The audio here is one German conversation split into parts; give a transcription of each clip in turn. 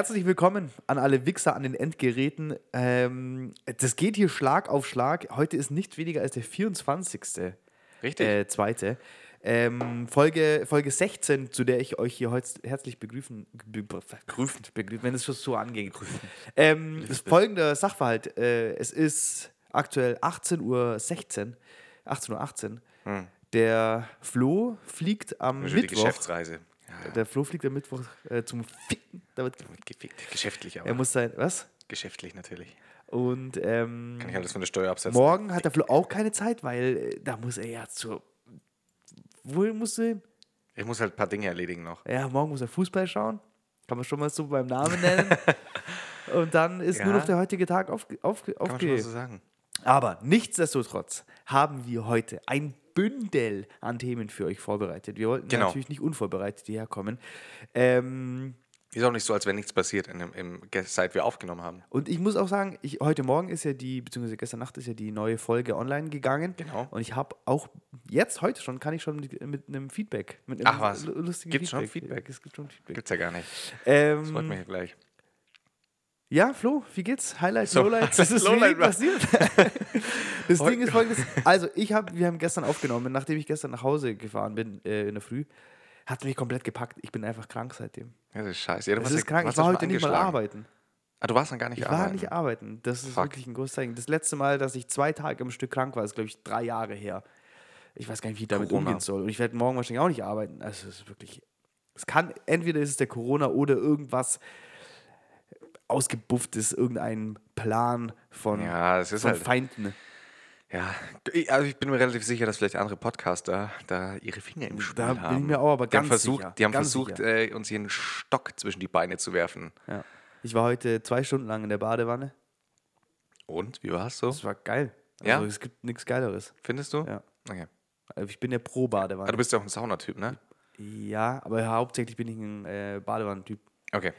Herzlich willkommen an alle Wichser an den Endgeräten. Ähm, das geht hier Schlag auf Schlag. Heute ist nicht weniger als der 24. Richtig. Äh, zweite. Ähm, Folge, Folge 16, zu der ich euch hier heute herzlich begrüßen, begrüßen, begrüßen wenn es schon so angeht. Ähm, ist folgender Sachverhalt. Äh, es ist aktuell 18.16 Uhr, 18.18 Uhr. 18. Hm. Der Flo fliegt am Mittwoch. Geschäftsreise. Ja, Der Flo fliegt am Mittwoch äh, zum Ficken. Da wird, damit gefickt. Geschäftlich aber. er muss sein, was? Geschäftlich natürlich. Und ähm, Kann ich alles von der Steuer absetzen. morgen hat der Flo auch keine Zeit, weil äh, da muss er ja zur. Wohin musst du hin? Ich muss halt ein paar Dinge erledigen noch. Ja, morgen muss er Fußball schauen. Kann man schon mal so beim Namen nennen. Und dann ist nur Ja. noch der heutige Tag auf, auf, Kann man schon aufge. mal so sagen. Aber nichtsdestotrotz haben wir heute ein Bündel an Themen für euch vorbereitet. Wir wollten Genau. natürlich nicht unvorbereitet hierher kommen. Ähm, Ist auch nicht so, als wäre nichts passiert, in ge- seit wir aufgenommen haben. Und ich muss auch sagen, ich, heute Morgen ist ja die, beziehungsweise gestern Nacht ist ja die neue Folge online gegangen. Genau. Und ich habe auch jetzt, heute schon, kann ich schon mit, mit einem Feedback, mit einem Ach was, lu- lustigen gibt's schon Feedback. Feedback? Es gibt schon Feedback. Gibt's ja gar nicht. Ähm, Das freut mich ja gleich. Ja, Flo, wie geht's? Highlights, So, Lowlights? Das ist Lowlight passiert. das Ding ist folgendes. Also, ich habe, wir haben gestern aufgenommen, nachdem ich gestern nach Hause gefahren bin, äh, in der Früh, hat mich komplett gepackt. Ich bin einfach krank seitdem. Ja, das ist scheiße. Ja, warst ist krank. Ich war heute nicht mal arbeiten. Ah, du warst dann gar nicht Ich arbeiten. war nicht arbeiten. Das ist Fuck. wirklich ein großes Zeichen. Das letzte Mal, dass ich zwei Tage am Stück krank war, ist, glaube ich, drei Jahre her. Ich weiß gar nicht, wie ich damit Corona. umgehen soll. Und ich werde morgen wahrscheinlich auch nicht arbeiten. Also, es ist wirklich. Es kann, entweder ist es der Corona oder irgendwas ausgebufftes, irgendein Plan von, Ja, es ist von halt- Feinden. Ja, ich- also ich bin mir relativ sicher, dass vielleicht andere Podcaster da ihre Finger im Spiel Da haben. bin ich mir auch aber die haben ganz versucht, sicher, Die haben ganz versucht, äh, uns hier einen Stock zwischen die Beine zu werfen. Ja. Ich war heute zwei Stunden lang in der Badewanne. Und, wie war es so? Das war geil. Also, Ja? es gibt nichts Geileres. Findest du? Ja. Okay. Also ich bin ja pro Ah, Badewanne. du bist ja auch ein Saunatyp, ne? Ja, aber hauptsächlich bin ich ein äh, Badewannentyp. Okay.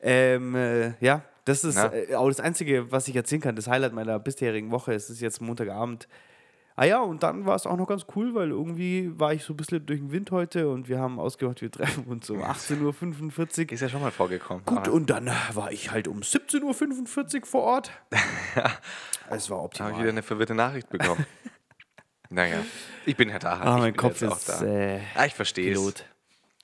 Ähm, äh, ja, das ist Na? äh, auch das Einzige, was ich erzählen kann. Das Highlight meiner bisherigen Woche. Es ist jetzt Montagabend. Ah ja, und dann war es auch noch ganz cool, weil irgendwie war ich so ein bisschen durch den Wind heute und wir haben ausgemacht, wir treffen uns um 18.45 Uhr. Ist ja schon mal vorgekommen. Gut, Aber und dann war ich halt um 17.45 Uhr vor Ort. Es war habe ich wieder optimal. eine verwirrte Nachricht bekommen. naja, ich bin ja da. Ah, ich mein Kopf jetzt auch ist da. äh, ah, ich verstehe es.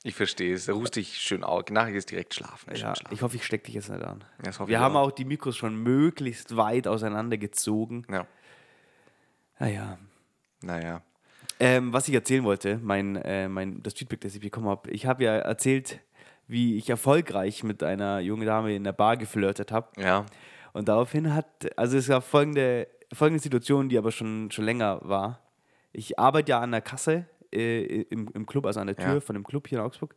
Ich verstehe es. Ruhst dich schön auf. Nachricht ist direkt schlafen. Ja, schlafen. ich hoffe, ich stecke dich jetzt nicht an. Wir haben auch. auch die Mikros schon möglichst weit auseinandergezogen. Ja, Naja, naja. Ähm, was ich erzählen wollte, mein, äh, mein, das Feedback, das ich bekommen habe. Ich habe ja erzählt, wie ich erfolgreich mit einer jungen Dame in der Bar geflirtet habe. Ja, Und daraufhin hat, also es gab folgende, folgende Situation, die aber schon, schon länger war. Ich arbeite ja an der Kasse äh, im, im Club, also an der Tür Ja. von dem Club hier in Augsburg.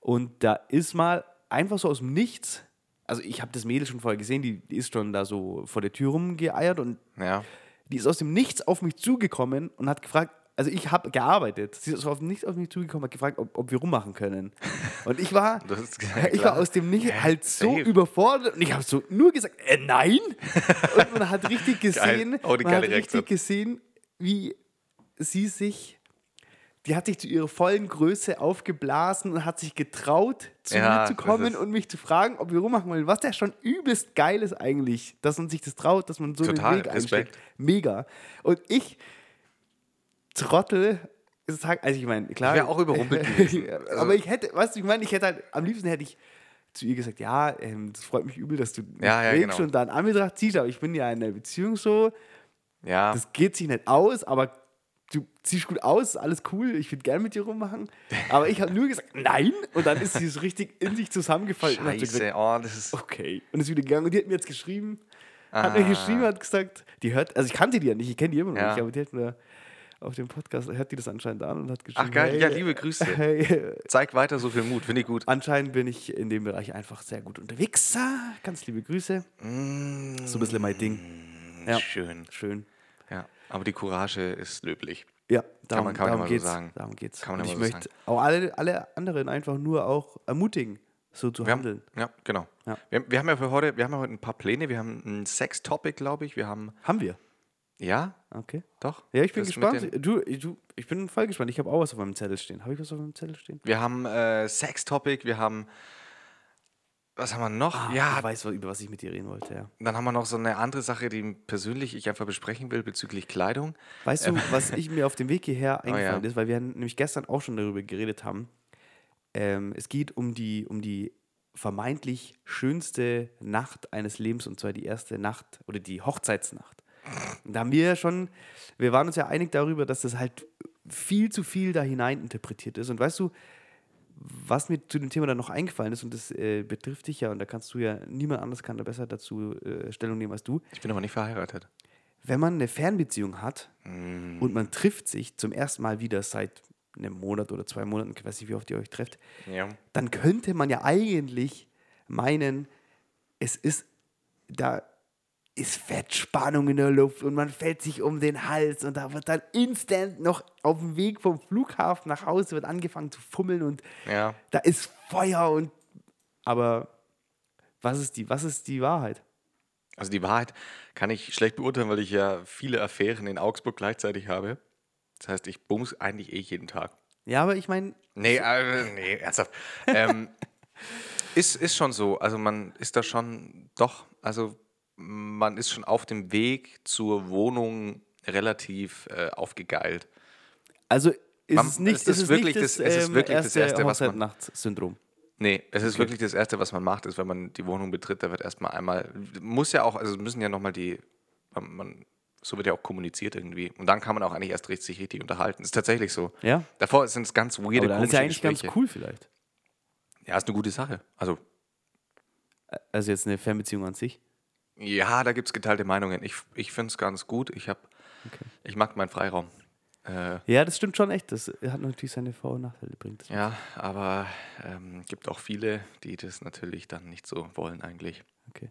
Und da ist mal einfach so aus dem Nichts, also ich habe das Mädel schon vorher gesehen, die, die ist schon da so vor der Tür rumgeeiert und ja. die ist aus dem Nichts auf mich zugekommen und hat gefragt, also ich habe gearbeitet, sie ist aus dem Nichts auf mich zugekommen, hat gefragt, ob, ob wir rummachen können. Und ich war, ich war aus dem Nichts halt so safe. überfordert und ich habe so nur gesagt, äh, nein. Und man hat richtig gesehen, Oh, man hat richtig gesehen, wie sie sich, die hat sich zu ihrer vollen Größe aufgeblasen und hat sich getraut, zu Ja, mir zu kommen und mich zu fragen, ob wir rummachen wollen. Was ja schon übelst geil ist eigentlich, dass man sich das traut, dass man so Total, den Weg einschlägt. Respekt. Mega. Und ich, Trottel, sag, also ich meine, klar. Ich wär auch überrumpelt gewesen. Also- aber ich hätte, weißt du, ich meine, ich hätte halt, am liebsten hätte ich zu ihr gesagt, ja, ähm, das freut mich übel, dass du Ja, ja, genau. und da in Anbetracht ziehst, aber ich bin ja in einer Beziehung so, Ja, das geht sich nicht aus, aber du siehst gut aus, alles cool, ich würde gerne mit dir rummachen. Aber ich habe nur gesagt, nein, und dann ist sie so richtig in sich zusammengefallen so gesagt, scheiße. Oh, das ist... okay. Und ist wieder gegangen und die hat mir jetzt geschrieben, hat mir Ah. geschrieben, hat gesagt, die hört, also ich kannte die ja nicht, ich kenne die immer noch Ja. nicht, aber die hat mir auf dem Podcast, hört die das anscheinend an und hat geschrieben, Ach geil, hey, ja, liebe Grüße. Hey, Zeig weiter so viel Mut, finde ich gut. anscheinend bin ich in dem Bereich einfach sehr gut unterwegs. Ah, Ganz liebe Grüße. Mm, So ein bisschen mein Ding. Ja. Schön. Schön. Aber die Courage ist löblich. Ja, darum, man- kann man darum ja mal so geht's. sagen. Darum geht's. Kann man und ich so möchte auch alle, alle anderen einfach nur auch ermutigen, so zu Wir handeln. haben, ja, genau. Ja. Wir, wir haben ja für heute, wir haben ja heute ein paar Pläne. Wir haben ein Sex-Topic, glaube ich. Wir haben, Haben wir. ja, Okay. doch. Ja, ich bin Das gespannt. Du, du, ich bin voll gespannt. Ich habe auch was auf meinem Zettel stehen. Habe ich was auf meinem Zettel stehen? Wir haben äh, Sex-Topic, wir haben Was haben wir noch? Ah, ja, Ich weiß, über was ich mit dir reden wollte, ja. dann haben wir noch so eine andere Sache, die persönlich ich einfach besprechen will bezüglich Kleidung. Weißt du, was ich mir auf dem Weg hierher eingefallen Oh ja. ist, weil wir nämlich gestern auch schon darüber geredet haben. Ähm, es geht um die, um die vermeintlich schönste Nacht eines Lebens und zwar die erste Nacht oder die Hochzeitsnacht. Und da haben wir ja schon, wir waren uns ja einig darüber, dass das halt viel zu viel da hinein interpretiert ist. Und weißt du, was mir zu dem Thema dann noch eingefallen ist, und das äh, betrifft dich ja, und da kannst du ja, niemand anders kann da besser dazu äh, Stellung nehmen als du, Ich bin aber nicht verheiratet. wenn man eine Fernbeziehung hat Mm. und man trifft sich zum ersten Mal wieder seit einem Monat oder zwei Monaten, ich weiß nicht, wie oft ihr euch trefft, Ja. dann könnte man ja eigentlich meinen, es ist, da ist Fettspannung in der Luft und man fällt sich um den Hals und da wird dann instant noch auf dem Weg vom Flughafen nach Hause wird angefangen zu fummeln und Ja. da ist Feuer und aber was ist die, was ist die Wahrheit? Also die Wahrheit kann ich schlecht beurteilen, weil ich ja viele Affären in Augsburg gleichzeitig habe. Das heißt, ich bums eigentlich eh jeden Tag. Ja, aber ich meine, Nee, äh, nee, ernsthaft. ähm, ist, ist schon so. Also man ist da schon, doch, also man ist schon auf dem Weg zur Wohnung relativ äh, aufgegeilt. Also ist Man- es nicht, es ist ist es wirklich nicht das- das, es ist ähm, wirklich das erste Erste, was man- Hochzeitnacht-Syndrom. Nee, es ist wirklich das Erste, was man macht, ist, wenn man die Wohnung betritt, da wird erstmal einmal, muss ja auch, also müssen ja nochmal die, man, so wird ja auch kommuniziert irgendwie. Und dann kann man auch eigentlich erst richtig, sich richtig unterhalten. Ist tatsächlich so. Ja? Davor sind es ganz weirde, Aber dann ist ja eigentlich ganz Gespräche. cool vielleicht. Ja, ist eine gute Sache. Also, Also jetzt eine Fernbeziehung an sich. Ja, da gibt es geteilte Meinungen. Ich, ich finde es ganz gut. Ich, hab, Okay. ich mag meinen Freiraum. Äh, Ja, das stimmt schon echt. Das hat natürlich seine Vor- und Nachteile. Bringt ja, aber ähm, gibt auch viele, die das natürlich dann nicht so wollen eigentlich. Okay.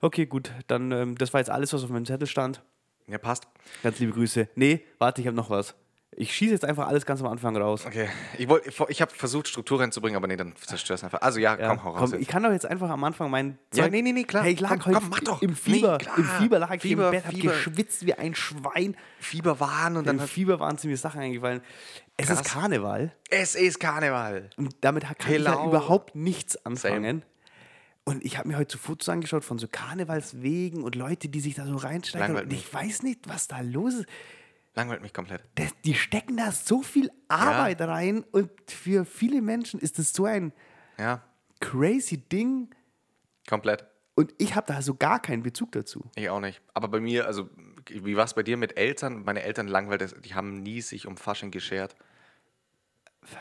okay, gut. Dann, ähm, das war jetzt alles, was auf meinem Zettel stand. Ja, passt. Ganz liebe Grüße. Nee, warte, ich habe noch was. Ich schieße jetzt einfach alles ganz am Anfang raus. Okay. Ich, wollt- ich, ich habe versucht, Struktur reinzubringen, aber nee, dann zerstörst du einfach. Also ja, Ja, komm, hau raus. komm, ich kann doch jetzt einfach am Anfang meinen Ja, nee, nee, nee, klar. Hey, ich lag Komm, heute komm, im Nee, Fieber. klar. Im Fieber lag ich Fieber, im Bett, hab Fieber. geschwitzt wie ein Schwein. Fieber waren und Im dann hat, Fieber waren mir Sachen eingefallen. Es ist Krass. Karneval. es ist Karneval. Und damit kann ich Hello. ja überhaupt nichts anfangen. Und ich habe mir heute so Fotos angeschaut von so Karnevalswegen und Leute, die sich da so reinsteigern. Langweilt Und ich weiß nicht, was da los ist. Langweilt mich komplett. Das, die stecken da so viel Arbeit rein und für viele Menschen ist das so ein Ja, crazy Ding. komplett. Und ich habe da so gar keinen Bezug dazu. Ich auch nicht. Aber bei mir, also, wie war es bei dir mit Eltern? Meine Eltern langweilt es, die haben nie sich um Fasching geschert.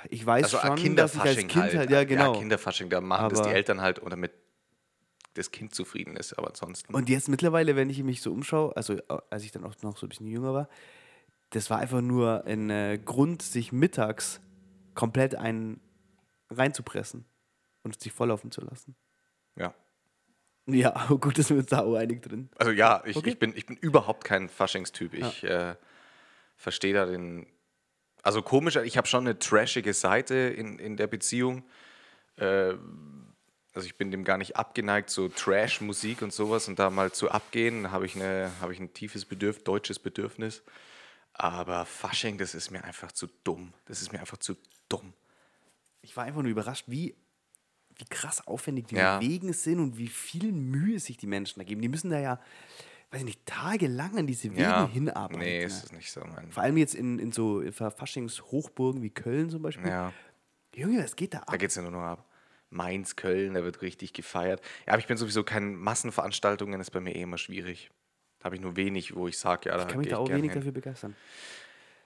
Ich weiß Also schon, ein dass ich als Kinderfasching Kind halt. halt, ja genau. Ja, Kinderfasching, da machen das die Aber- Eltern halt, oder mit das Kind zufrieden ist, aber ansonsten. Und jetzt mittlerweile, wenn ich mich so umschaue, also äh, als ich dann auch noch so ein bisschen jünger war, das war einfach nur ein äh, Grund, sich mittags komplett einen reinzupressen und sich volllaufen zu lassen. ja. Ja, aber gut, dass wir uns da auch einig drin. Also ja, ich, Okay. ich, bin, ich bin überhaupt kein Faschingstyp. Ich äh, verstehe da den. Also komisch, ich habe schon eine trashige Seite in, in der Beziehung. Äh, also ich bin dem gar nicht abgeneigt, so Trash-Musik und sowas und da mal zu abgehen, habe ich, eine, habe ich ein tiefes Bedürf deutsches Bedürfnis. Aber Fasching, das ist mir einfach zu dumm. Das ist mir einfach zu dumm. Ich war einfach nur überrascht, wie, wie krass aufwendig die Ja. Wegen sind und wie viel Mühe sich die Menschen da geben. Die müssen da ja, weiß ich nicht, tagelang an diese Wege Ja, hinarbeiten. nee, ne? es ist nicht so mein. Vor allem jetzt in, in so Faschingshochburgen wie Köln zum Beispiel. Ja. Junge, was geht da Da ab? geht es ja nur noch ab. Mainz, Köln, da wird richtig gefeiert. Ja, aber ich bin sowieso kein Massenveranstaltungen, ist bei mir eh immer schwierig. Da habe ich nur wenig, wo ich sage, ja, da Ich kann mich da auch wenig hin. dafür begeistern.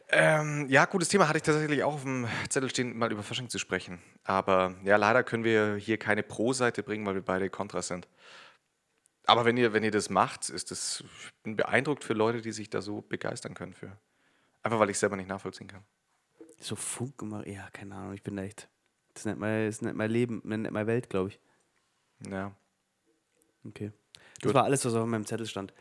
Ähm, ja, gutes Thema hatte ich tatsächlich auch auf dem Zettel stehen, mal über Fasching zu sprechen. Aber ja, leider können wir hier keine Pro-Seite bringen, weil wir beide Kontra sind. Aber wenn ihr, wenn ihr das macht, ist das, ich bin beeindruckt für Leute, die sich da so begeistern können für. Einfach weil ich selber nicht nachvollziehen kann. So Funken, mal- ja, keine Ahnung, ich bin echt. Das ist nicht mein, das ist nicht mein Leben, nicht meine Welt, glaube ich. Ja. Okay. Das war alles, was auf meinem Zettel stand.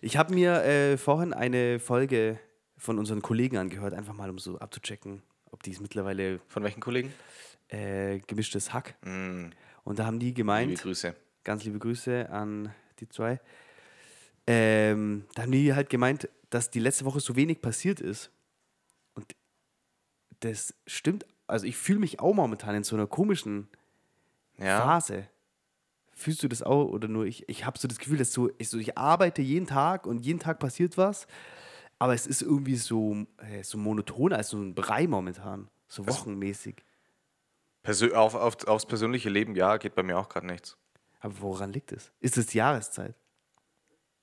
Ich habe mir äh, vorhin eine Folge von unseren Kollegen angehört, einfach mal um so abzuchecken, ob die es mittlerweile Von welchen Kollegen? äh, gemischtes Hack. Mm, Und da haben die liebe gemeint, Grüße. ganz liebe Grüße an die zwei. Ähm, da haben die halt gemeint, dass die letzte Woche so wenig passiert ist. Und das stimmt. Also ich fühle mich auch momentan in so einer komischen Ja. Phase. Fühlst du das auch oder nur ich? Ich habe so das Gefühl, dass so ich, so, ich arbeite jeden Tag und jeden Tag passiert was, aber es ist irgendwie so, so monoton als so ein Brei momentan, so Also wochenmäßig. Persö auf, auf, aufs persönliche Leben, ja, geht bei mir auch gerade nichts. Aber woran liegt es? Ist es die Jahreszeit?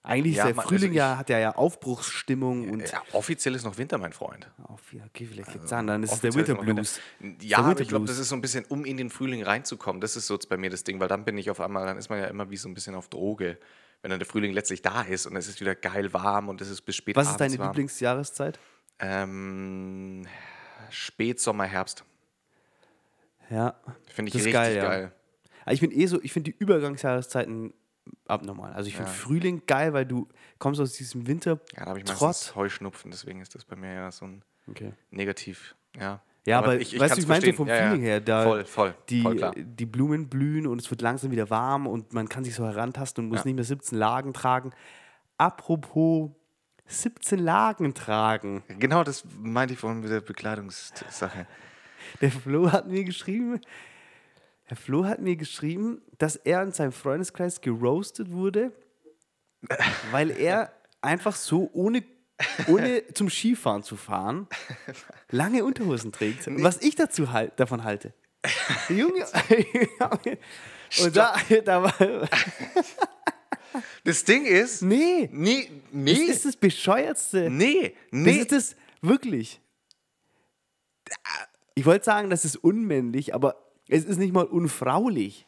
Eigentlich Ja, ist der man- Frühling also ja, hat ja, ja Aufbruchsstimmung und Ja, offiziell ist noch Winter, mein Freund. auf, ja, okay, vielleicht liegt es an, dann ist es der Winter Winter. Blues. Ja, Der aber ich glaube, das ist so ein bisschen, um in den Frühling reinzukommen. Das ist so jetzt bei mir das Ding, weil dann bin ich auf einmal, dann ist man ja immer wie so ein bisschen auf Droge. Wenn dann der Frühling letztlich da ist und es ist wieder geil warm und es ist bis spät Was ist deine warm. Lieblingsjahreszeit? Ähm, Spätsommer, Herbst. Ja. Finde ich richtig geil, geil. Aber ich bin eh so, ich finde die Übergangsjahreszeiten abnormal. Also ich finde Ja. Frühling geil, weil du kommst aus diesem Winter. Ja, da habe ich meistens Heuschnupfen, deswegen ist das bei mir ja so ein Okay. negativ. Ja, Ja, aber, ich, ich weißt du, ich meinte vom Ja, ja. Feeling her, da voll, voll, die, voll die Blumen blühen und es wird langsam wieder warm und man kann sich so herantasten und muss Ja. nicht mehr 17 Lagen tragen. Apropos 17 Lagen tragen. Genau, das meinte ich vorhin mit der Bekleidungssache. Der Flo hat mir geschrieben, der Flo hat mir geschrieben, dass er in seinem Freundeskreis geroastet wurde, weil er einfach so ohne, ohne zum Skifahren zu fahren lange Unterhosen trägt. Und was ich dazu halt, davon halte. Junge, und da, da war, Das Ding ist, nee, nee, das nee, ist das Bescheuertste. nee, Das nee. ist es wirklich. Ich wollte sagen, das ist unmännlich, aber es ist nicht mal unfraulich.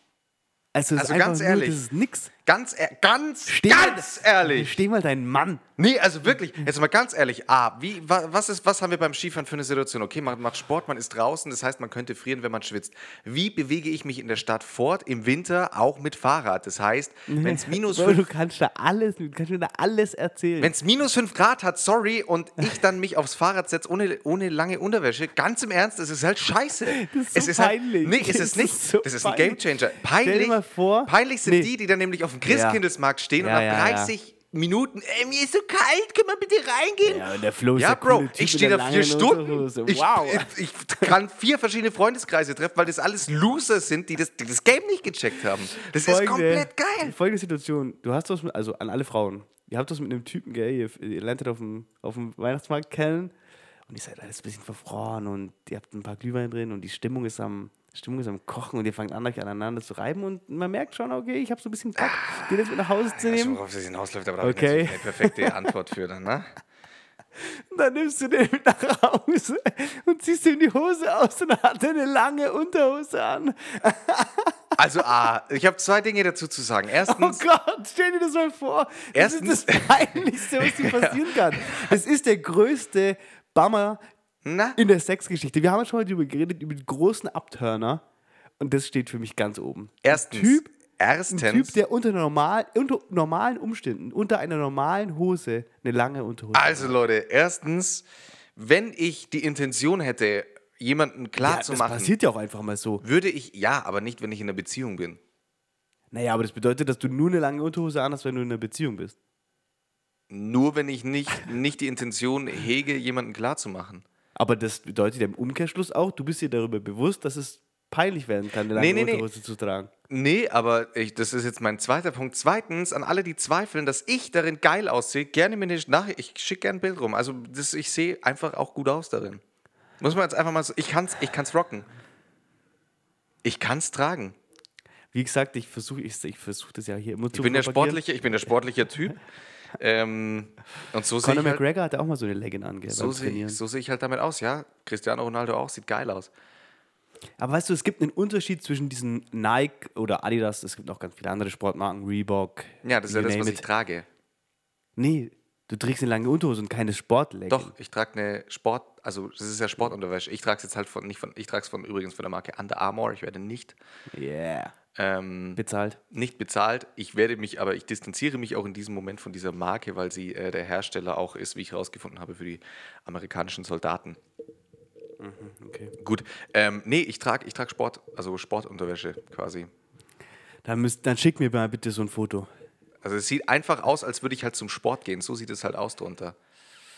Also, es Also ganz nur, ehrlich. das ist nix. Ganz, ehr- ganz, Steh ganz mal, ehrlich. Steh mal deinen Mann. Nee, also wirklich, jetzt mal ganz ehrlich. A, wie, wa, was, ist, was haben wir beim Skifahren für eine Situation? Okay, man macht Sport, man ist draußen, das heißt, man könnte frieren, wenn man schwitzt. Wie bewege ich mich in der Stadt fort, im Winter auch mit Fahrrad? Das heißt, wenn es minus Bro, du 5 kannst da alles, du kannst mir da alles erzählen. Wenn es minus 5 Grad hat, sorry, und ich dann mich aufs Fahrrad setze ohne, ohne lange Unterwäsche, ganz im Ernst, das ist halt scheiße. Das ist so es ist peinlich. Halt, nee, ist Das es nicht. ist so das ist ein peinlich. Gamechanger. Stell dir Peinlich, mal vor- peinlich sind Nee. die, die dann nämlich auf dem Christkindlesmarkt stehen und nach ja. 30 Minuten, ey, mir ist so kalt, können wir bitte reingehen? Ja, und der Flo ist Ja, Bro, Typ ich stehe da vier Stunden. Ich, Wow. ich, ich kann vier verschiedene Freundeskreise treffen, weil das alles Loser sind, die das, die das Game nicht gecheckt haben. Das ist komplett geil. Folgende Situation: Du hast das, mit, also an alle Frauen, ihr habt das mit einem Typen, gell? Ihr, ihr lernt auf dem, auf dem Weihnachtsmarkt kennen und ihr seid alles ein bisschen verfroren und ihr habt ein paar Glühwein drin und die Stimmung ist am, Stimmung ist am Kochen und ihr fangt an, euch aneinander zu reiben und man merkt schon, okay, ich habe so ein bisschen Bock, den jetzt mit nach Hause zu Ich weiß nehmen. worauf das hinausläuft, aber da Okay. habe ich eine perfekte Antwort für dann, ne? Und dann nimmst du den mit nach Hause und ziehst ihm die Hose aus und hat eine lange Unterhose an. Also, A, ich habe zwei Dinge dazu zu sagen. Oh Erstens, Gott, stell dir das mal vor. Das Erstens- ist das Peinlichste, was dir passieren kann. Das ist der größte Bummer na, in der Sexgeschichte. Wir haben ja schon mal darüber geredet, über die großen Abturner. Und das steht für mich ganz oben. erstens, Ein Typ, erstens, ein Typ, der unter, normal, unter normalen Umständen, unter einer normalen Hose, eine lange Unterhose also Leute, erstens, wenn ich die Intention hätte, jemanden ja, klar Das zu machen, passiert ja auch einfach mal so. würde ich, ja, aber nicht, wenn ich in einer Beziehung bin. Naja, aber das bedeutet, dass du nur eine lange Unterhose anhast, wenn du in einer Beziehung bist. Nur wenn ich nicht, nicht die Intention hege, jemanden klar zu machen. Aber das bedeutet ja im Umkehrschluss auch, du bist dir darüber bewusst, dass es peinlich werden kann, eine lange Nee, nee, nee. Unterhose zu tragen. Nee, aber ich, das ist jetzt mein zweiter Punkt. Zweitens, an alle, die zweifeln, dass ich darin geil aussehe, gerne mir eine Nachricht, ich schicke gerne ein Bild rum. Also das, ich sehe einfach auch gut aus darin. Muss man jetzt einfach mal so, ich kann's, ich kann's rocken. Ich kann's tragen. Wie gesagt, ich versuche ich, ich versuch das ja hier immer zu Ich bin der sportliche, ich bin der sportliche Typ. ähm, und so Conor halt, McGregor hatte auch mal so eine Legging ange so sehe so sehe ich halt damit aus, ja. Cristiano Ronaldo auch, sieht geil aus. Aber weißt du, es gibt einen Unterschied zwischen diesen Nike oder Adidas, es gibt noch ganz viele andere Sportmarken, Reebok. Ja, das ist ja das, was name ich it. trage. Nee, du trägst eine lange Unterhose und keine Sportlegging. Doch, ich trage eine Sport, also das ist ja Sportunterwäsche. Ich trage es jetzt halt von, nicht von, ich trage es von übrigens von der Marke Under Armour. Ich werde nicht, Yeah. Ähm, Bezahlt. nicht bezahlt. Ich werde mich, aber ich distanziere mich auch in diesem Moment von dieser Marke, weil sie äh, der Hersteller auch ist, wie ich herausgefunden habe, für die amerikanischen Soldaten. Okay. Gut, ähm, nee, ich trage ich trag Sport, also Sportunterwäsche quasi. Dann, müsst, dann schick mir mal bitte so ein Foto. Also es sieht einfach aus, als würde ich halt zum Sport gehen. So sieht es halt aus drunter.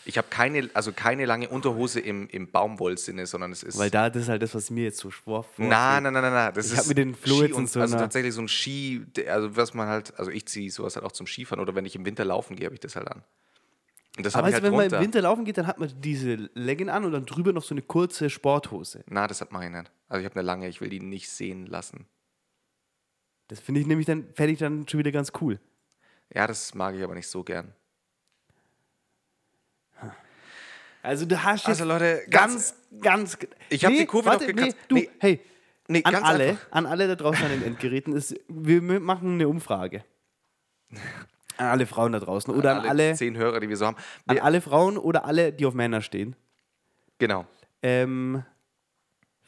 Ich habe keine, also keine lange Unterhose im, im Baumwollsinne, sondern es ist. Weil da, das ist halt das, was mir jetzt so schwor Nein, nein, nein, nein, nein. Das Ich ist hab mir den Flo jetzt und, so Also tatsächlich so ein Ski, also was man halt, also ich ziehe sowas halt auch zum Skifahren oder wenn ich im Winter laufen gehe, habe ich das halt an. Und das Aber habe ich halt du, wenn man drunter. im Winter laufen geht, dann hat man diese Legging an und dann drüber noch so eine kurze Sporthose. Na, das hat ich nicht. Also ich habe eine lange, ich will die nicht sehen lassen. Das finde ich nämlich dann, fände ich dann schon wieder ganz cool. Ja, das mag ich aber nicht so gern. Also du hast Also, Leute, ganz, ganz... Ich hab die Kurve noch warte, nee, gekratzt. du, Nee. hey, Nee, an ganz alle, einfach. an alle da draußen an den Endgeräten, ist, wir machen eine Umfrage. An alle Frauen da draußen oder an alle, zehn Hörer, die wir so haben. an Wir, alle Frauen oder alle, die auf Männer stehen. genau. Ähm,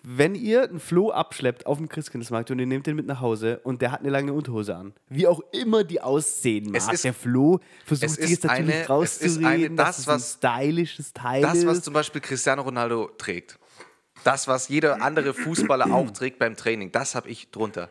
wenn ihr einen Floh abschleppt auf dem Christkindlesmarkt und ihr nehmt den mit nach Hause und der hat eine lange Unterhose an, wie auch immer die aussehen mag, Es ist- der Floh versucht es sich ist jetzt natürlich eine- es rauszureden, eine- dass das, es ein was- stylisches Teil Das, was zum Beispiel Cristiano Ronaldo trägt. Das, was jeder andere Fußballer auch trägt beim Training, das habe ich drunter.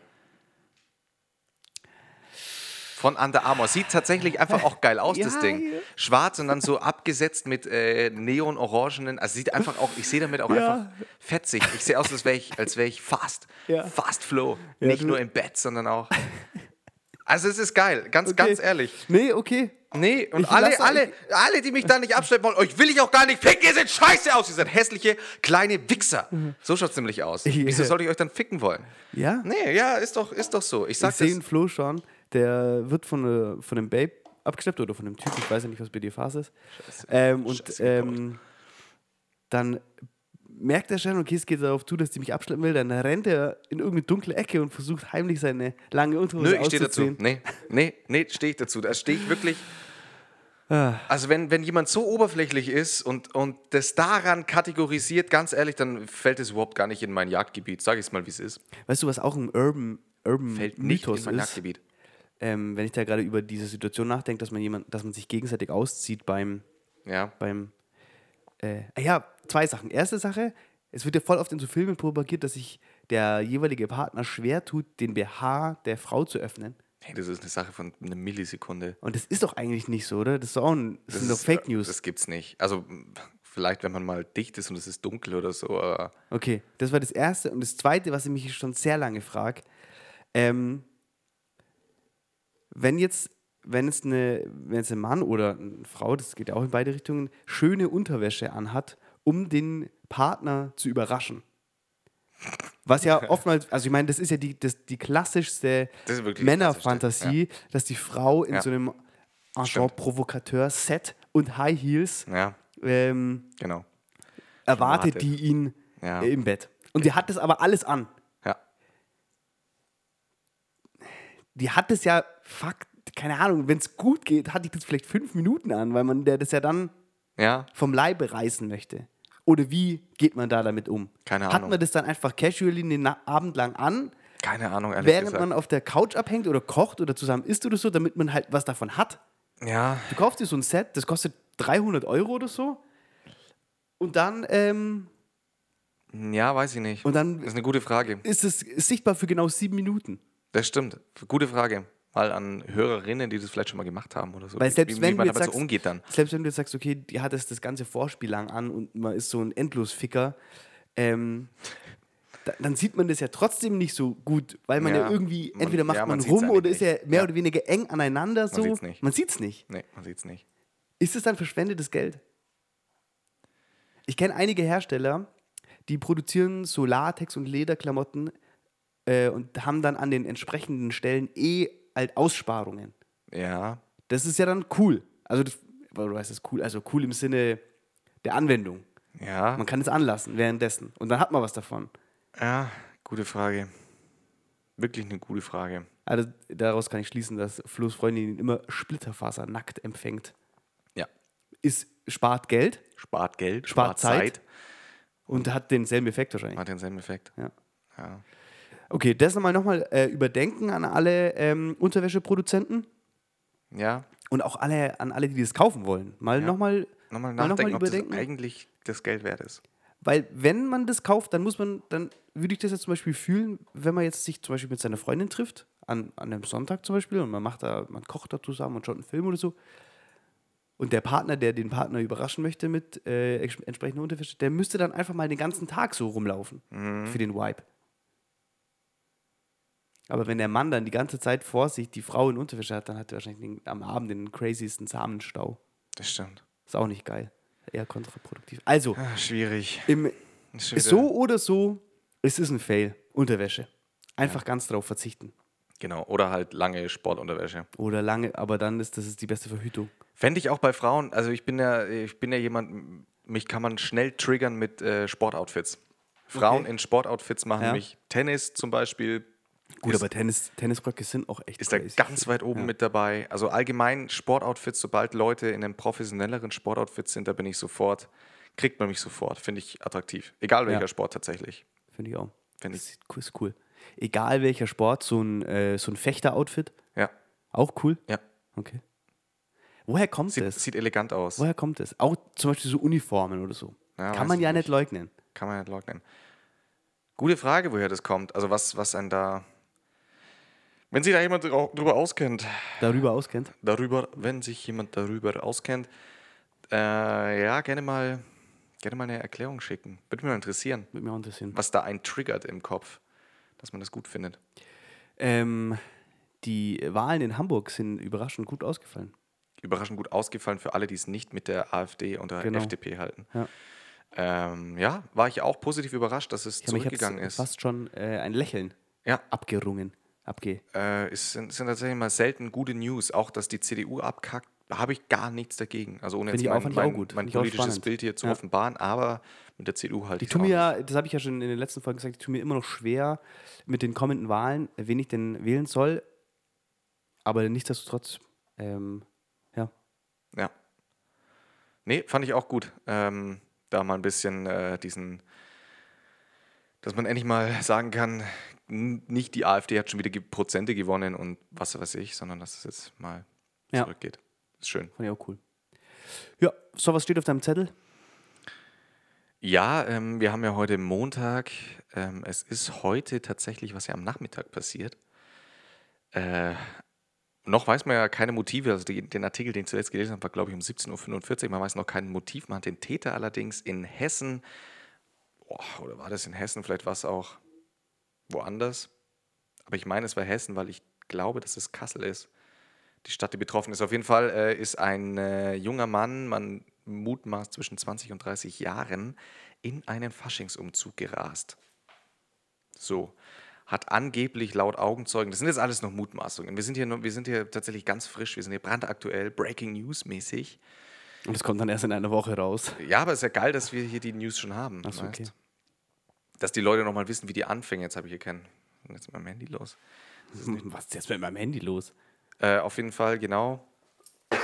Von Under Armour. Sieht tatsächlich einfach auch geil aus, das Ja, Ding. ja. Schwarz und dann so abgesetzt mit äh, neon-orangenen. Also sieht einfach auch, ich sehe damit auch Ja. einfach fetzig. Ich sehe aus, als wäre ich, als wär ich fast. Fast Flow. Nicht nur im Bett, sondern auch. Also es ist geil, ganz, Okay. ganz ehrlich. Nee, okay. Nee, und Ich alle, alle, alle, die mich da nicht abschleppen wollen, euch will ich auch gar nicht ficken, ihr seht scheiße aus, ihr seid hässliche kleine Wichser. So schaut es nämlich aus. Ja. Wieso soll ich euch dann ficken wollen? Ja? Nee, ja, ist doch, ist doch so. Ich Ich sag sehe das. Flo schon, der wird von, äh, von einem Babe abgeschleppt oder von einem Typ, ich weiß ja nicht, was bei dir Phase ist. Ähm, und Scheiße ähm, dann merkt er schon, okay, es geht darauf zu, dass die mich abschleppen will, dann rennt er in irgendeine dunkle Ecke und versucht heimlich seine lange Unterhose Nö, ich stehe dazu. Nee, nee, nee, stehe ich dazu. Da stehe ich wirklich. Ah. Also, wenn, wenn jemand so oberflächlich ist und, und das daran kategorisiert, ganz ehrlich, dann fällt es überhaupt gar nicht in mein Jagdgebiet. Sag ich es mal, wie es ist. Weißt du, was auch ein Urban, Urban Fällt nicht Mythos in mein ist? Ähm, wenn ich da gerade über diese Situation nachdenke, dass man jemand, dass man sich gegenseitig auszieht beim, Ja. beim äh, ja, zwei Sachen. Erste Sache, es wird ja voll oft in so Filmen propagiert, dass sich der jeweilige Partner schwer tut, den BH der Frau zu öffnen. Hey, das ist eine Sache von einer Millisekunde. Und das ist doch eigentlich nicht so, oder? Das, ist auch ein, das, sind doch Fake News. Das gibt's nicht. Also, vielleicht, wenn man mal dicht ist und es ist dunkel oder so, aber. Okay, das war das Erste. Und das Zweite, was ich mich schon sehr lange frage, ähm, wenn jetzt, wenn jetzt, eine, wenn jetzt ein Mann oder eine Frau, das geht ja auch in beide Richtungen, schöne Unterwäsche anhat, um den Partner zu überraschen. Was ja oftmals, also ich meine, das ist ja die, das, die klassischste Das Männerfantasie, dass die Frau in Ja. so einem Agent Stimmt. Provokateur-Set und High Heels Ja, ähm, genau. erwartet wartet. die ihn Ja. im Bett. Und die hat das aber alles an. Ja. Die hat das ja, fuck, keine Ahnung, wenn es gut geht, hat die das vielleicht fünf Minuten an, weil man der das ja dann Ja, vom Leibe reißen möchte. Oder wie geht man da damit um? Keine Hat Ahnung. man das dann einfach casually den Abend lang an, keine Ahnung, ehrlich während gesagt. man auf der Couch abhängt oder kocht oder zusammen isst oder so, damit man halt was davon hat? ja, Du kaufst dir so ein Set, das kostet 300 Euro oder so. Und dann ähm, ja, weiß ich nicht. Und dann- das ist eine gute Frage. ist es sichtbar für genau sieben Minuten. Das stimmt. Gute Frage. Mal an Hörerinnen, die das vielleicht schon mal gemacht haben oder so. Weil selbst wie, wenn wie du man jetzt damit sagst, so umgeht dann. Selbst wenn du jetzt sagst, okay, die hat es das ganze Vorspiel lang an und man ist so ein Endlosficker, ähm, da, dann sieht man das ja trotzdem nicht so gut, weil man ja, Ja, irgendwie, man- entweder macht ja, man man, rum oder ist ja mehr Ja. oder weniger eng aneinander so. sieht's nicht. Man sieht's nicht. Nee, man sieht es nicht. Ist es dann verschwendetes Geld? Ich kenne einige Hersteller, die produzieren so Latex- und Lederklamotten äh, und haben dann an den entsprechenden Stellen eh halt Aussparungen. Ja, Das ist ja dann cool. Also, das, du weißt das cool, also cool im Sinne der Anwendung. ja, Man kann es anlassen währenddessen und dann hat man was davon. ja, gute Frage. Wirklich eine gute Frage. Also daraus kann ich schließen, dass Flo's Freundin ihn immer Splitterfaser nackt empfängt. Ja. Ist, spart Geld Spart Geld, Spart spart, Zeit. und hat denselben Effekt wahrscheinlich. Hat denselben Effekt. Ja. Ja. Okay, das nochmal noch mal, äh, überdenken an alle ähm, Unterwäscheproduzenten ja. und auch alle, an alle, die das kaufen wollen. Mal Ja. nochmal Nochmal Mal noch nachdenken, mal ob das eigentlich das Geld wert ist. Weil wenn man das kauft, dann muss man, dann würde ich das jetzt zum Beispiel fühlen, wenn man jetzt sich zum Beispiel mit seiner Freundin trifft, an, an einem Sonntag zum Beispiel, und man macht da, man kocht da zusammen und schaut einen Film oder so. Und der Partner, der den Partner überraschen möchte mit äh, entsprechender Unterwäsche, der müsste dann einfach mal den ganzen Tag so rumlaufen für den Vibe. Aber wenn der Mann dann die ganze Zeit vor sich die Frau in Unterwäsche hat, dann hat er wahrscheinlich den, am Abend den craziesten Samenstau. Das stimmt. Ist auch nicht geil. Eher kontraproduktiv. Also, Ah, schwierig. im, so oder so, es ist ein Fail. Unterwäsche. Einfach ganz drauf verzichten. Genau. Oder halt lange Sportunterwäsche. Oder lange, aber dann ist das ist die beste Verhütung. Fände ich auch bei Frauen, also ich bin ja, ich bin ja jemand, mich kann man schnell triggern mit äh, Sportoutfits. Frauen Okay. in Sportoutfits machen Ja. mich Tennis zum Beispiel. Gut, ist, aber Tennis, Tennisröcke sind auch echt ist da crazy. ganz weit oben mit dabei. Also allgemein Sportoutfits, sobald Leute in einem professionelleren Sportoutfit sind, da bin ich sofort, kriegt man mich sofort, finde ich attraktiv. Egal welcher Ja. Sport tatsächlich. Finde ich auch. Finde Das ist cool-. Egal welcher Sport, so ein, äh, so ein Fechter-Outfit, Ja, auch cool. ja. Okay. Woher kommt Sieht, das? sieht elegant aus. Woher kommt das? Auch zum Beispiel so Uniformen oder so. Ja, Kann man ich ja nicht. nicht leugnen. Kann man nicht leugnen. Gute Frage, woher das kommt. Also was, was einen da. Wenn sich da jemand drüber auskennt, Darüber auskennt. darüber, wenn sich jemand darüber auskennt, äh, ja, gerne mal, gerne mal eine Erklärung schicken. Würde mich mal interessieren, Würde mich auch interessieren. was da einen triggert im Kopf, dass man das gut findet. Ähm, die Wahlen in Hamburg sind überraschend gut ausgefallen. Überraschend gut ausgefallen für alle, die es nicht mit der AfD und der Genau. FDP halten. Ja. Ähm, ja, war ich auch positiv überrascht, dass es mich zurückgegangen ist. fast schon äh, ein Lächeln Ja, abgerungen. Abge. äh, es sind, sind tatsächlich mal selten gute News. Auch, dass die CDU abkackt, da habe ich gar nichts dagegen. Also ohne jetzt mein, mein, mein auch politisches. Bild hier zu Ja. offenbaren, aber mit der CDU halt Die tun mir ja, das habe ich ja schon in den letzten Folgen gesagt, die tun mir immer noch schwer mit den kommenden Wahlen, wen ich denn wählen soll. Aber nichtsdestotrotz, ähm, ja, Ja. Nee, fand ich auch gut. Ähm, da mal ein bisschen äh, diesen, dass man endlich mal sagen kann, nicht die AfD hat schon wieder Prozente gewonnen und was weiß ich, sondern dass es jetzt mal Ja. zurückgeht. Ist schön. fand ich auch cool. Ja, so was steht auf deinem Zettel? Ja, ähm, wir haben ja heute Montag. Ähm, es ist heute tatsächlich, was ja am Nachmittag passiert. Äh, noch weiß man ja keine Motive. Also die, den Artikel, den ich zuletzt gelesen habe, war, glaube ich, um 17.45 Uhr. Man weiß noch kein Motiv. Man hat den Täter allerdings in Hessen, boah, oder war das in Hessen? Vielleicht war es auch woanders. Aber ich meine, es war Hessen, weil ich glaube, dass es Kassel ist. Die Stadt, die betroffen ist. Auf jeden Fall äh, ist ein äh, junger Mann, man mutmaßt zwischen 20 und 30 Jahren, in einen Faschingsumzug gerast. So. Hat angeblich laut Augenzeugen, das sind jetzt alles noch Mutmaßungen. Wir sind hier, wir sind hier tatsächlich ganz frisch, wir sind hier brandaktuell, Breaking News mäßig. Und das kommt dann erst in einer Woche raus. Ja, aber es ist ja geil, dass wir hier die News schon haben. Ach so, weißt? Dass die Leute nochmal wissen, wie die anfängen. Jetzt habe ich hier keinen. Jetzt ist mein Handy los. Was ist jetzt mit meinem Handy los? Äh, auf jeden Fall, genau.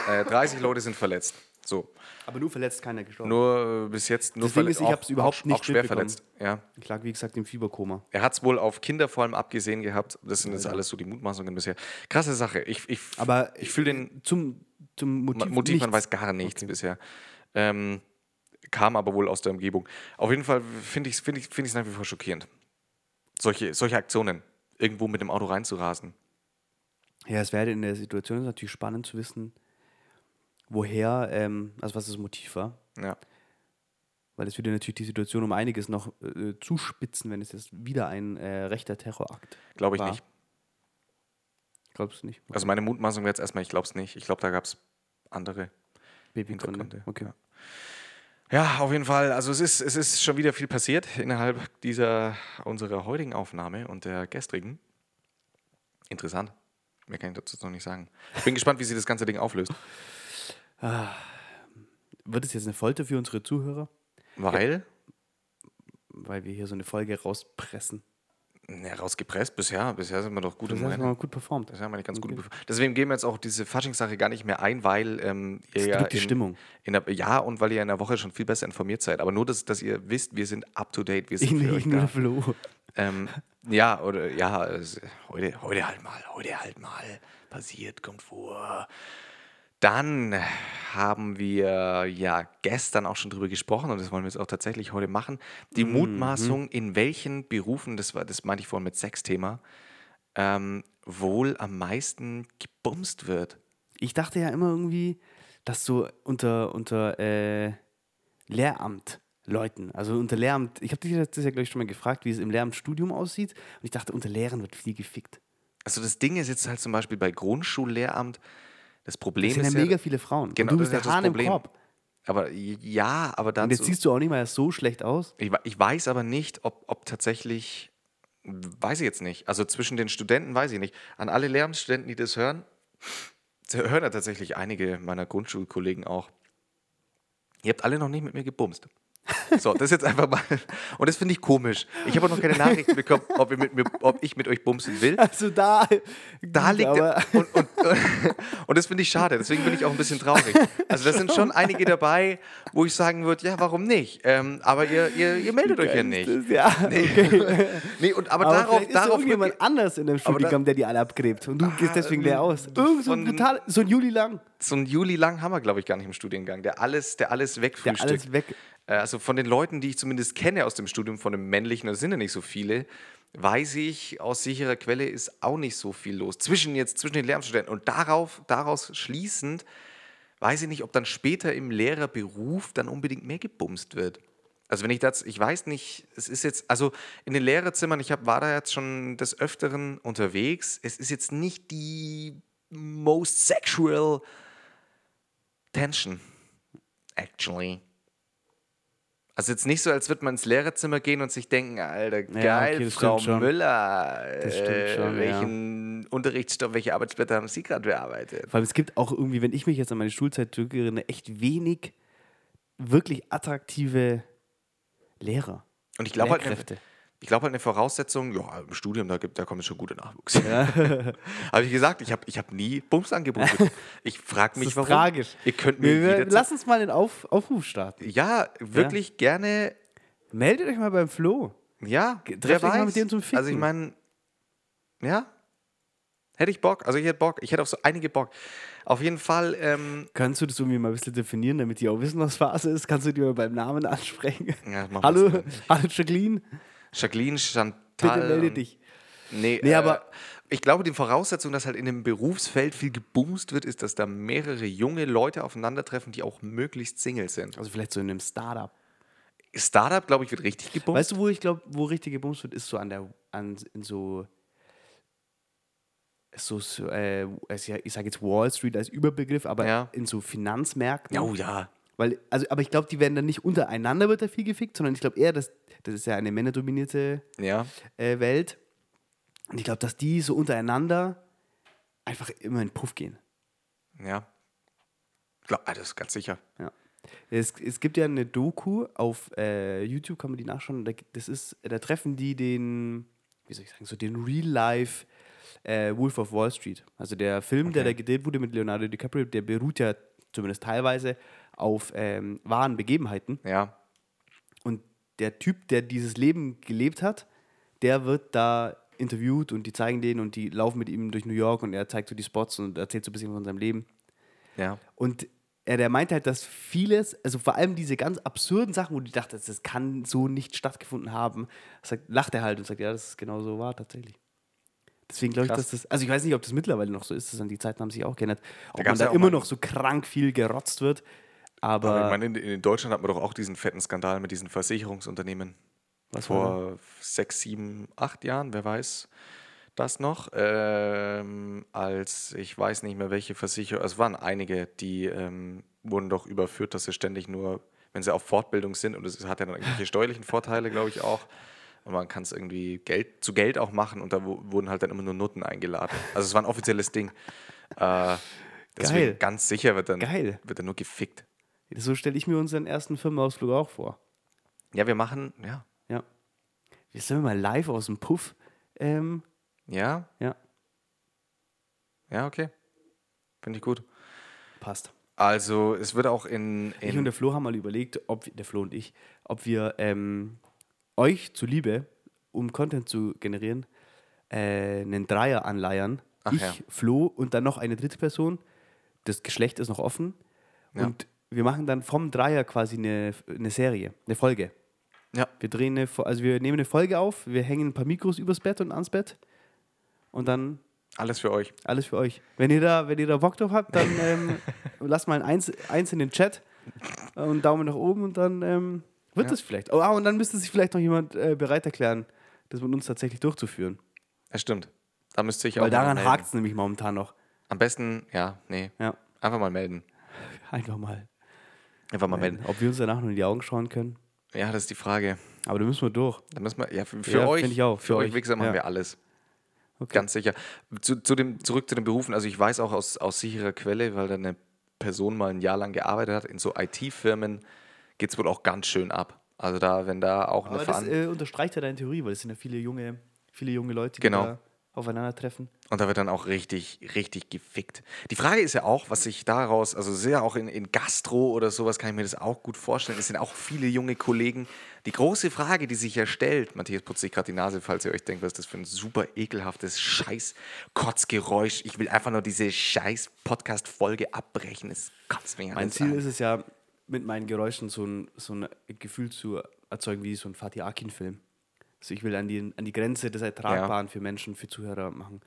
Äh, 30 Leute sind verletzt. So. Aber nur verletzt, keiner gestorben. Nur äh, bis jetzt nur Deswegen ist, ich auch- hab's überhaupt auch, nicht auch schwer verletzt. Ja. Ich lag, wie gesagt, im Fieberkoma. Er hat es wohl auf Kinder vor allem abgesehen gehabt. Das sind jetzt alles so die Mutmaßungen bisher. Krasse Sache. Ich, ich, Aber ich fühle den Zum, zum Motiv, Motiv, man weiß gar nichts Okay. bisher. Ähm, kam aber wohl aus der Umgebung. Auf jeden Fall finde ich es find ich, find nach wie vor schockierend. Solche, solche Aktionen, irgendwo mit dem Auto reinzurasen. Ja, es wäre in der Situation natürlich spannend zu wissen, woher, ähm, also was das Motiv war. Ja. Weil es würde natürlich die Situation um einiges noch äh, zuspitzen, wenn es jetzt wieder ein äh, rechter Terrorakt Glaube ich war. nicht. Glaubst du nicht? Also meine Mutmaßung wäre jetzt erstmal, ich glaube es nicht. Ich glaube, da gab es andere. Hintergründe. Okay. Ja. Ja, auf jeden Fall. Also es ist, es ist schon wieder viel passiert innerhalb dieser unserer heutigen Aufnahme und der gestrigen. Interessant. Mehr kann ich dazu noch nicht sagen. Ich bin gespannt, wie sich das ganze Ding auflöst. Wird es jetzt eine Folter für unsere Zuhörer? Weil, Weil wir hier so eine Folge rauspressen. Ja, rausgepresst bisher, bisher sind wir doch gut Das im Rennen. gut performt. Das haben wir nicht ganz gut. Okay. bef- Deswegen gehen wir jetzt auch diese Faschingssache gar nicht mehr ein, weil ähm, ihr ja die in, Stimmung. In der, ja, und weil ihr in der Woche schon viel besser informiert seid. Aber nur, dass, dass ihr wisst, wir sind up to date. Wir Ich sind für nicht, euch nur da. der Flo. Ähm, ja, oder ja, es, heute, heute halt mal, heute halt mal passiert, kommt vor. Dann haben wir ja gestern auch schon drüber gesprochen und das wollen wir jetzt auch tatsächlich heute machen. Die Mhm. Mutmaßung, in welchen Berufen, das war, das meinte ich vorhin mit Sexthema, ähm, wohl am meisten gebumst wird. Ich dachte ja immer irgendwie, dass so unter, unter äh, Lehramtleuten, also unter Lehramt, ich habe dich das ja, glaube ich, schon mal gefragt, wie es im Lehramtsstudium aussieht. Und ich dachte, unter Lehrern wird viel gefickt. Also das Ding ist jetzt halt zum Beispiel bei Grundschullehramt, das Problem Es sind ist ja ja, mega viele Frauen. Genau, und du das bist ist der ja das Hahn im Problem. Korb. aber ja, aber Und jetzt siehst du auch nicht mal so schlecht aus. ich, ich weiß aber nicht, ob, ob tatsächlich, weiß ich jetzt nicht, also zwischen den Studenten weiß ich nicht. An alle Lehramtsstudenten, die das hören, das hören ja tatsächlich einige meiner Grundschulkollegen auch. Ihr habt alle noch nicht mit mir gebumst. So, das ist jetzt einfach mal. Und das finde ich komisch. Ich habe auch noch keine Nachrichten bekommen, ob, mit mir, ob ich mit euch bumsen will. Also da, Da liegt aber und, und, und das finde ich schade, deswegen bin ich auch ein bisschen traurig. Also da sind schon einige dabei, wo ich sagen würde, ja, warum nicht? Ähm, aber ihr, ihr, ihr meldet euch ja nicht. Das, ja, okay. Nee, und, aber, Aber darauf, ist darauf irgendjemand anders in dem Studiengang, der die alle abgräbt. Und du gehst deswegen leer aus. Irgend so ein brutal, so ein Juli lang, so ein Juli lang haben wir, glaube ich, gar nicht im Studiengang, der alles, der alles der wegfrühstückt. alles weg. Äh, Also von den Leuten, die ich zumindest kenne aus dem Studium, von dem männlichen, das sind ja nicht so viele, weiß ich, aus sicherer Quelle ist auch nicht so viel los. Zwischen jetzt, zwischen den Lehramtsstudenten. Und darauf, daraus schließend, weiß ich nicht, ob dann später im Lehrerberuf dann unbedingt mehr gebumst wird. Also wenn ich das, ich weiß nicht, es ist jetzt, also in den Lehrerzimmern, ich hab, war da jetzt schon des Öfteren unterwegs, es ist jetzt nicht die most sexual tension, actually. Also jetzt nicht so, als würde man ins Lehrerzimmer gehen und sich denken, Alter, geil, okay, das Frau. Müller, Das stimmt äh, schon, ja. welchen Unterrichtsstoff, welche Arbeitsblätter haben Sie gerade bearbeitet? Vor allem, es gibt auch irgendwie, wenn ich mich jetzt an meine Schulzeit zurückerinnere, echt wenig wirklich attraktive Lehrer. Und ich glaube halt. Ich glaube halt eine Voraussetzung, ja, im Studium, da, gibt, da kommt schon guter Nachwuchs. habe ich gesagt, ich habe ich hab nie Bums angeboten. Ich frage mich, ist warum. tragisch. Ihr könnt mir Wir, lass uns mal den Auf, Aufruf starten. Ja, wirklich gerne Meldet euch mal beim Flo. Ja, Ge- wer treff dich mal mit dem zum Ficken. Also ich meine, ja, hätte ich Bock. Also ich hätte Bock. Ich hätte auf so einige Bock. Auf jeden Fall, ähm, Kannst du das irgendwie mal ein bisschen definieren, damit die auch wissen, was Phase ist? Kannst du die mal beim Namen ansprechen? Ja, Hallo, hallo Jacqueline, Jacqueline, Chantal. bitte melde dich. Nee, Nee, äh, aber- ich glaube, die Voraussetzung, dass halt in dem Berufsfeld viel geboost wird, ist, dass da mehrere junge Leute aufeinandertreffen, die auch möglichst Single sind. Also vielleicht so in einem Startup. Startup, glaube ich, wird richtig geboost. Weißt du, wo ich glaube, wo richtig gebumst wird, ist so an der, an, in so, so, so äh, ich sage jetzt Wall Street als Überbegriff, aber Ja. in so Finanzmärkten. oh ja. Weil, also, aber ich glaube, die werden dann nicht untereinander wird da viel gefickt, sondern ich glaube eher, dass das ist ja eine männerdominierte Ja. äh, Welt. Und ich glaube, dass die so untereinander einfach immer in den Puff gehen. Ja. Glaub, ah, das ist ganz sicher. Ja. Es, es gibt ja eine Doku auf äh, YouTube, kann man die nachschauen. Da, das ist, da treffen die den, wie soll ich sagen, so den Real-Life äh, Wolf of Wall Street. Also der Film, der da gedreht wurde mit Leonardo DiCaprio, der beruht ja zumindest teilweise auf ähm, wahren Begebenheiten. Ja. Und der Typ, der dieses Leben gelebt hat, der wird da interviewt und die zeigen den und die laufen mit ihm durch New York und er zeigt so die Spots und erzählt so ein bisschen von seinem Leben. Ja. Und er, der meint halt, dass vieles, also vor allem diese ganz absurden Sachen, wo du dachtest, das kann so nicht stattgefunden haben, sagt, lacht er halt und sagt, ja, das ist genau so war tatsächlich. Deswegen glaube ich, dass das, also ich weiß nicht, ob das mittlerweile noch so ist, das an die Zeiten haben sich auch geändert, ob man gab's da ja immer noch so krank viel gerotzt wird, aber, Aber ich meine, in, in Deutschland hat man doch auch diesen fetten Skandal mit diesen Versicherungsunternehmen. was vor sechs, sieben, acht Jahren, wer weiß das noch, ähm, als ich weiß nicht mehr welche Versicherung, es waren einige, die ähm, wurden doch überführt, dass sie ständig nur, wenn sie auf Fortbildung sind und es hat ja dann irgendwelche steuerlichen Vorteile, glaube ich auch. Und man kann es irgendwie Geld, zu Geld auch machen und da wurden halt dann immer nur Noten eingeladen. Also es war ein offizielles Ding. Äh, deswegen Geil. ganz sicher wird dann, Geil. wird dann nur gefickt. So stelle ich mir unseren ersten Firmenausflug auch vor. Ja, wir machen, ja, Ja. Wir sind mal live aus dem Puff. Ähm, ja, ja, ja, okay. Finde ich gut. passt. Also es wird auch in, Ich und in der Flo haben mal überlegt, ob wir- der Flo und ich, ob wir ähm, euch zuliebe, um Content zu generieren, äh, einen Dreier anleiern. Ach ich, ja. Flo und dann noch eine dritte Person. Das Geschlecht ist noch offen. Ja. Und wir machen dann vom Dreier quasi eine, eine Serie, eine Folge. ja, Wir drehen eine, also wir nehmen eine Folge auf, wir hängen ein paar Mikros übers Bett und ans Bett und dann Alles für euch. Alles für euch. Wenn ihr da, wenn ihr da Bock drauf habt, dann ähm, lasst mal ein Eins, Eins in den Chat und einen Daumen nach oben und dann ähm, wird Ja. das vielleicht. Oh, ah, und dann müsste sich vielleicht noch jemand äh, bereit erklären, das mit uns tatsächlich durchzuführen. Das stimmt. Da müsste ich auch Weil daran hakt es nämlich momentan noch. Am besten, ja, nee. Ja, Einfach mal melden. einfach mal. Einfach mal melden. Ob wir uns danach nur in die Augen schauen können. Ja, das ist die Frage. Aber da müssen wir durch. Da müssen wir, ja, für, für Ja, euch, ich auch, für, für euch Wichser machen ja. wir alles. Okay. Ganz sicher. Zu, zu dem, zurück zu den Berufen. Also ich weiß auch aus, aus sicherer Quelle, weil da eine Person mal ein Jahr lang gearbeitet hat, in so IT-Firmen geht es wohl auch ganz schön ab. Also da, wenn da auch eine Aber das äh, unterstreicht ja deine Theorie, weil es sind ja viele junge, viele junge Leute, die Genau. da aufeinandertreffen. Und da wird dann auch richtig, richtig gefickt. Die Frage ist ja auch, was sich daraus, also sehr auch in, in Gastro oder sowas kann ich mir das auch gut vorstellen. Es sind auch viele junge Kollegen. Die große Frage, die sich ja stellt, Matthias putzt sich gerade die Nase, falls ihr euch denkt, was ist das für ein super ekelhaftes Scheiß-Kotzgeräusch. Ich will einfach nur diese Scheiß-Podcast-Folge abbrechen. Es kotzt mich Mein Ziel an. ist es ja, mit meinen Geräuschen so ein, so ein Gefühl zu erzeugen wie so ein Fatih Akin-Film. Also ich will an die, an die Grenze des Ertragbaren für Menschen, für Zuhörer machen.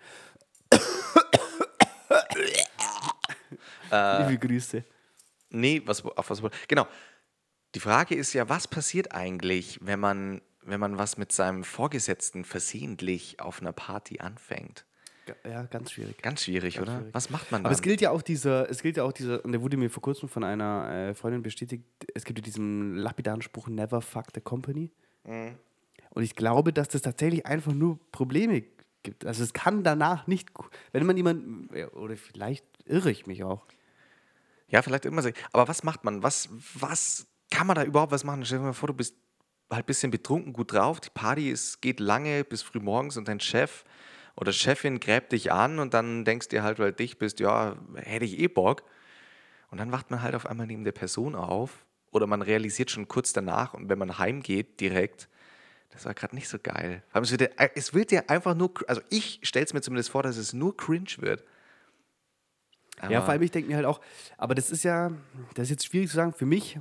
Äh, Liebe Grüße. Nee, was, auf was Genau. Die Frage ist ja, was passiert eigentlich, wenn man, wenn man was mit seinem Vorgesetzten versehentlich auf einer Party anfängt? Ja, ganz schwierig. Ganz schwierig, Ganz oder? schwierig. Was macht man dann? Aber es gilt ja auch dieser, es gilt ja auch dieser, und der wurde mir vor kurzem von einer äh, Freundin bestätigt, es gibt ja diesen lapidaren Spruch, never fuck the company. Mhm. Und ich glaube, dass das tatsächlich einfach nur Probleme gibt. Also es kann danach nicht, wenn man jemanden, oder vielleicht irre ich mich auch. ja, vielleicht immer. Aber was macht man? Was, was kann man da überhaupt was machen? Stell dir mal vor, du bist halt ein bisschen betrunken, gut drauf. Die Party ist, geht lange bis früh morgens und dein Chef oder Chefin gräbt dich an und dann denkst dir halt, weil dich bist, ja, hätte ich eh Bock. Und dann wacht man halt auf einmal neben der Person auf oder man realisiert schon kurz danach und wenn man heimgeht direkt, das war gerade nicht so geil. Es wird, ja, es wird ja einfach nur, also ich stelle es mir zumindest vor, dass es nur cringe wird. ja, Aber- vor allem, ich denke mir halt auch, aber das ist ja, das ist jetzt schwierig zu sagen, für mich,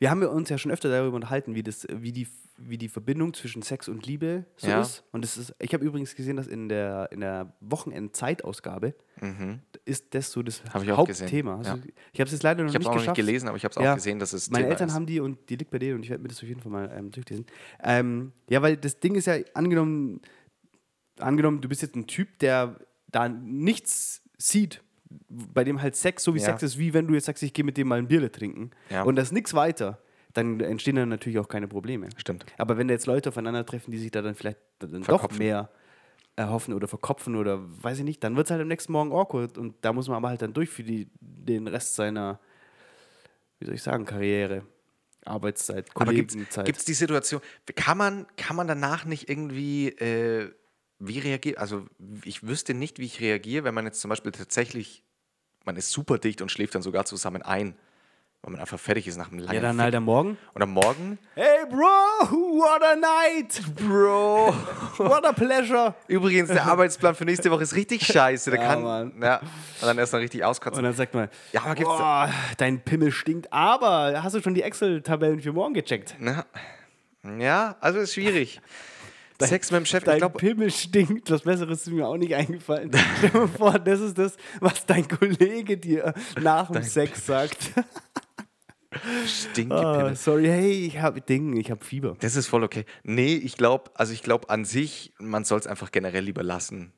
wir haben ja uns ja schon öfter darüber unterhalten, wie, das, wie, die, wie die Verbindung zwischen Sex und Liebe so Ja. ist. Und das ist, ich habe übrigens gesehen, dass in der, in der Wochenend-Zeitausgabe ist das so das Mhm. Hab ich Hauptthema. Also, Ich habe es jetzt leider noch Ich habe nicht es auch noch nicht geschafft. gelesen, aber ich habe es Ja. auch gesehen, dass es Meine Thema Eltern ist. haben die und die liegt bei denen und ich werde mir das auf jeden Fall mal ähm, durchlesen. Ähm, ja, weil das Ding ist ja, angenommen, angenommen, du bist jetzt ein Typ, der da nichts sieht, bei dem halt Sex so wie Ja. Sex ist, wie wenn du jetzt sagst, ich gehe mit dem mal ein Bierle trinken Ja. und das ist nichts weiter, dann entstehen dann natürlich auch keine Probleme. Stimmt. Aber wenn da jetzt Leute aufeinandertreffen, die sich da dann vielleicht dann doch mehr erhoffen oder verkopfen oder weiß ich nicht, dann wird es halt am nächsten Morgen awkward und da muss man aber halt dann durch für die, den Rest seiner, wie soll ich sagen, Karriere, Arbeitszeit, Aber gibt Kollegenzeit. es die Situation, kann man, kann man danach nicht irgendwie, äh, wie reagiert, also ich wüsste nicht, wie ich reagiere, wenn man jetzt zum Beispiel tatsächlich, man ist super dicht und schläft dann sogar zusammen ein, weil man einfach fertig ist nach einem langen ja, dann Fick. halt am Morgen. Und am Morgen, Hey Bro, what a night! Bro, What a pleasure! übrigens, der Arbeitsplan für nächste Woche ist richtig scheiße, der Ja, kann, Mann. ja, und dann erst mal richtig auskotzen. Und dann sagt man, Ja, aber gibt's boah, dein Pimmel stinkt, aber hast du schon die Excel-Tabellen für morgen gecheckt? Na, ja, also ist schwierig. Sex mit dem Chef, ich Dein glaube, Pimmel stinkt, was Besseres ist mir auch nicht eingefallen. Stell dir mal vor, das ist das, was dein Kollege dir nach dem Sex sagt. stinke Ah, Pimmel. sorry, hey, ich habe Ding, ich habe Fieber. Das ist voll okay. Nee, ich glaube, also ich glaube an sich, man soll es einfach generell lieber lassen.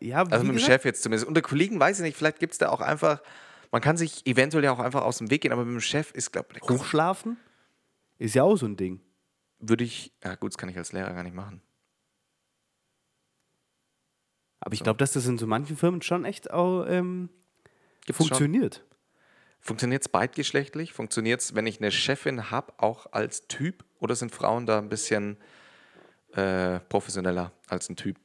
Ja, Also mit dem Chef jetzt zumindest. Unter Kollegen weiß ich nicht, vielleicht gibt es da auch einfach, man kann sich eventuell ja auch einfach aus dem Weg gehen, aber mit dem Chef ist, glaube ich, Hochschlafen ist ja auch so ein Ding. Würde ich, ja gut, das kann ich als Lehrer gar nicht machen. Aber ich glaube, dass das in so manchen Firmen schon echt auch ähm, funktioniert. Funktioniert es beidgeschlechtlich? Funktioniert es, wenn ich eine Chefin habe, auch als Typ? Oder sind Frauen da ein bisschen äh, professioneller als ein Typ?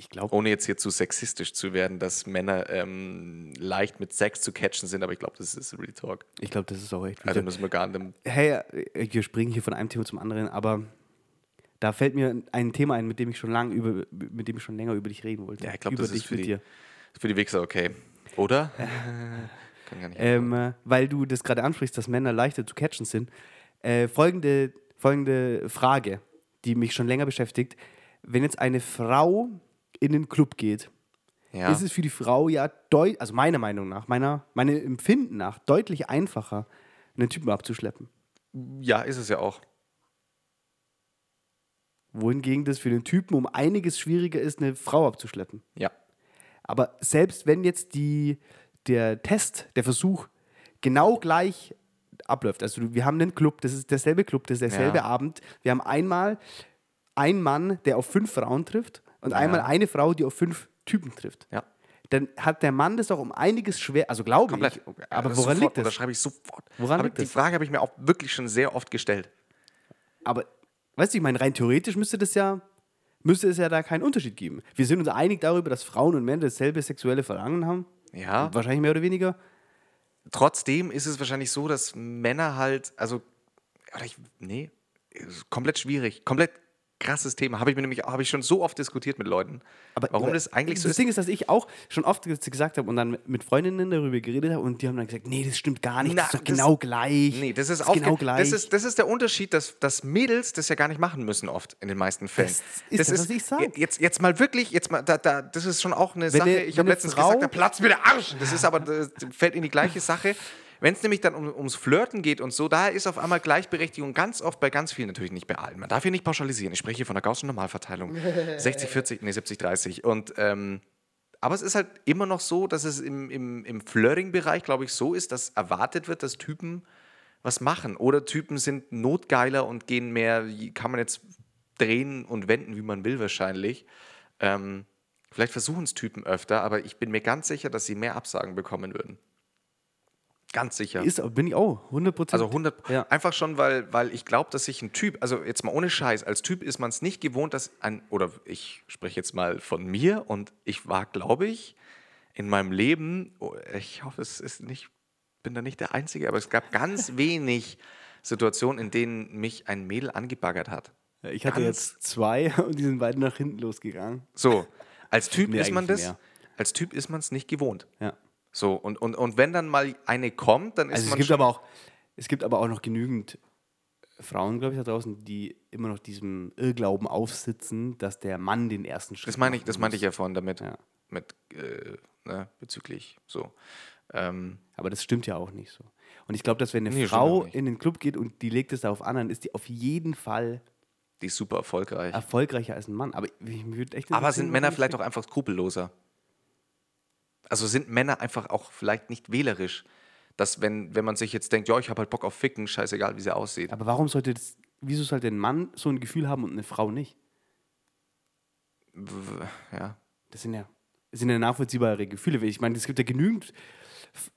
Ich glaube, Ohne jetzt hier zu sexistisch zu werden, dass Männer ähm, leicht mit Sex zu catchen sind, aber ich glaube, das ist Real Talk. ich glaube, das ist auch echt. Also müssen wir gar nicht. hey, äh, wir springen hier von einem Thema zum anderen, aber da fällt mir ein Thema ein, mit dem ich schon lange über, mit dem ich schon länger über dich reden wollte. Ja, ich glaube, das ist für die, dir. für die Wichser okay. Oder? Kann gar nicht. Ähm, äh, weil du das gerade ansprichst, dass Männer leichter zu catchen sind. Äh, folgende, folgende Frage, die mich schon länger beschäftigt. wenn jetzt eine Frau in den Club geht, Ja. ist es für die Frau ja deutlich, also meiner Meinung nach, meiner, meinem Empfinden nach, deutlich einfacher, einen Typen abzuschleppen. ja, ist es ja auch. Wohingegen das für den Typen um einiges schwieriger ist, eine Frau abzuschleppen. Ja. Aber selbst wenn jetzt die, der Test, der Versuch genau gleich abläuft, also wir haben einen Club, das ist derselbe Club, das ist derselbe Ja. Abend, wir haben einmal einen Mann, der auf fünf Frauen trifft und einmal eine Frau, die auf fünf Typen trifft. Ja. Dann hat der Mann das auch um einiges schwer, also glaube Komplett. ich, aber woran sofort, liegt das? Das schreibe ich sofort. Woran Hab- liegt die das? Frage habe ich mir auch wirklich schon sehr oft gestellt. Aber, weißt du, ich meine, rein theoretisch müsste das ja, müsste es ja da keinen Unterschied geben. Wir sind uns einig darüber, dass Frauen und Männer dasselbe sexuelle Verlangen haben. Ja. Wahrscheinlich mehr oder weniger. Trotzdem ist es wahrscheinlich so, dass Männer halt, also, oder ich, nee, ist komplett schwierig, komplett krasses Thema. Habe ich mir nämlich, habe ich schon so oft diskutiert mit Leuten. Aber warum das eigentlich so Das ist. Ding ist, dass ich auch schon oft ge- gesagt habe und dann mit Freundinnen darüber geredet habe und die haben dann gesagt, nee, das stimmt gar nicht, Na, das ist doch das- genau gleich. Nee, das ist, genau genau gleich. Das ist, das ist der Unterschied, dass, dass Mädels das ja gar nicht machen müssen, oft in den meisten Fällen. Das ist das, was ich sag. Jetzt, jetzt mal wirklich, jetzt mal, da, da, das ist schon auch eine Wenn Sache. ich habe letztens Frau- gesagt, da platzt mir der Arsch. Das ist aber, das fällt in die gleiche Sache. Wenn es nämlich dann um, ums Flirten geht und so, da ist auf einmal Gleichberechtigung ganz oft bei ganz vielen, natürlich nicht bei allen. Man darf hier nicht pauschalisieren. Ich spreche hier von der Gaußschen Normalverteilung. 60, 40, nee, 70, 30. Und, ähm, aber es ist halt immer noch so, dass es im, im, im Flirting-Bereich, glaube ich, so ist, dass erwartet wird, dass Typen was machen. Oder Typen sind notgeiler und gehen mehr, kann man jetzt drehen und wenden, wie man will wahrscheinlich. Ähm, vielleicht versuchen es Typen öfter, aber ich bin mir ganz sicher, dass sie mehr Absagen bekommen würden. Ganz sicher. Ist, bin ich auch, 100 Prozent. Also 100, Ja. einfach schon, weil, weil ich glaube, dass sich ein Typ, also jetzt mal ohne Scheiß, als Typ ist man es nicht gewohnt, dass ein, oder ich spreche jetzt mal von mir und ich war, glaube ich, in meinem Leben, oh, ich hoffe, es ist nicht, bin da nicht der Einzige, aber es gab ganz wenig Situationen, in denen mich ein Mädel angebaggert hat. Ich hatte Ganz- jetzt zwei und die sind beide nach hinten losgegangen. So, als Typ Nee, ist man das, mehr. als Typ ist man es nicht gewohnt. Ja. So, und, und, und wenn dann mal eine kommt, dann ist Also es man gibt, schon, aber auch, es gibt aber auch noch genügend Frauen, glaube ich, da draußen, die immer noch diesem Irrglauben aufsitzen, dass der Mann den ersten Schritt Das meine ich, das meinte ich ja vorhin damit, Ja. mit, äh, ne, bezüglich so. Ähm, Aber das stimmt ja auch nicht so. Und ich glaube, dass wenn eine Nee, Frau in den Club geht und die legt es darauf an, dann ist die auf jeden Fall die ist super erfolgreich. erfolgreicher als ein Mann. Aber ich würde echt Aber sind Männer vielleicht auch einfach skrupelloser? Also sind Männer einfach auch vielleicht nicht wählerisch, dass wenn, wenn man sich jetzt denkt, ja, ich habe halt Bock auf Ficken, scheißegal, wie sie aussieht. Aber warum sollte das, wieso sollte ein Mann so ein Gefühl haben und eine Frau nicht? Ja. Das sind ja, das sind ja nachvollziehbare Gefühle. Ich meine, es gibt ja genügend.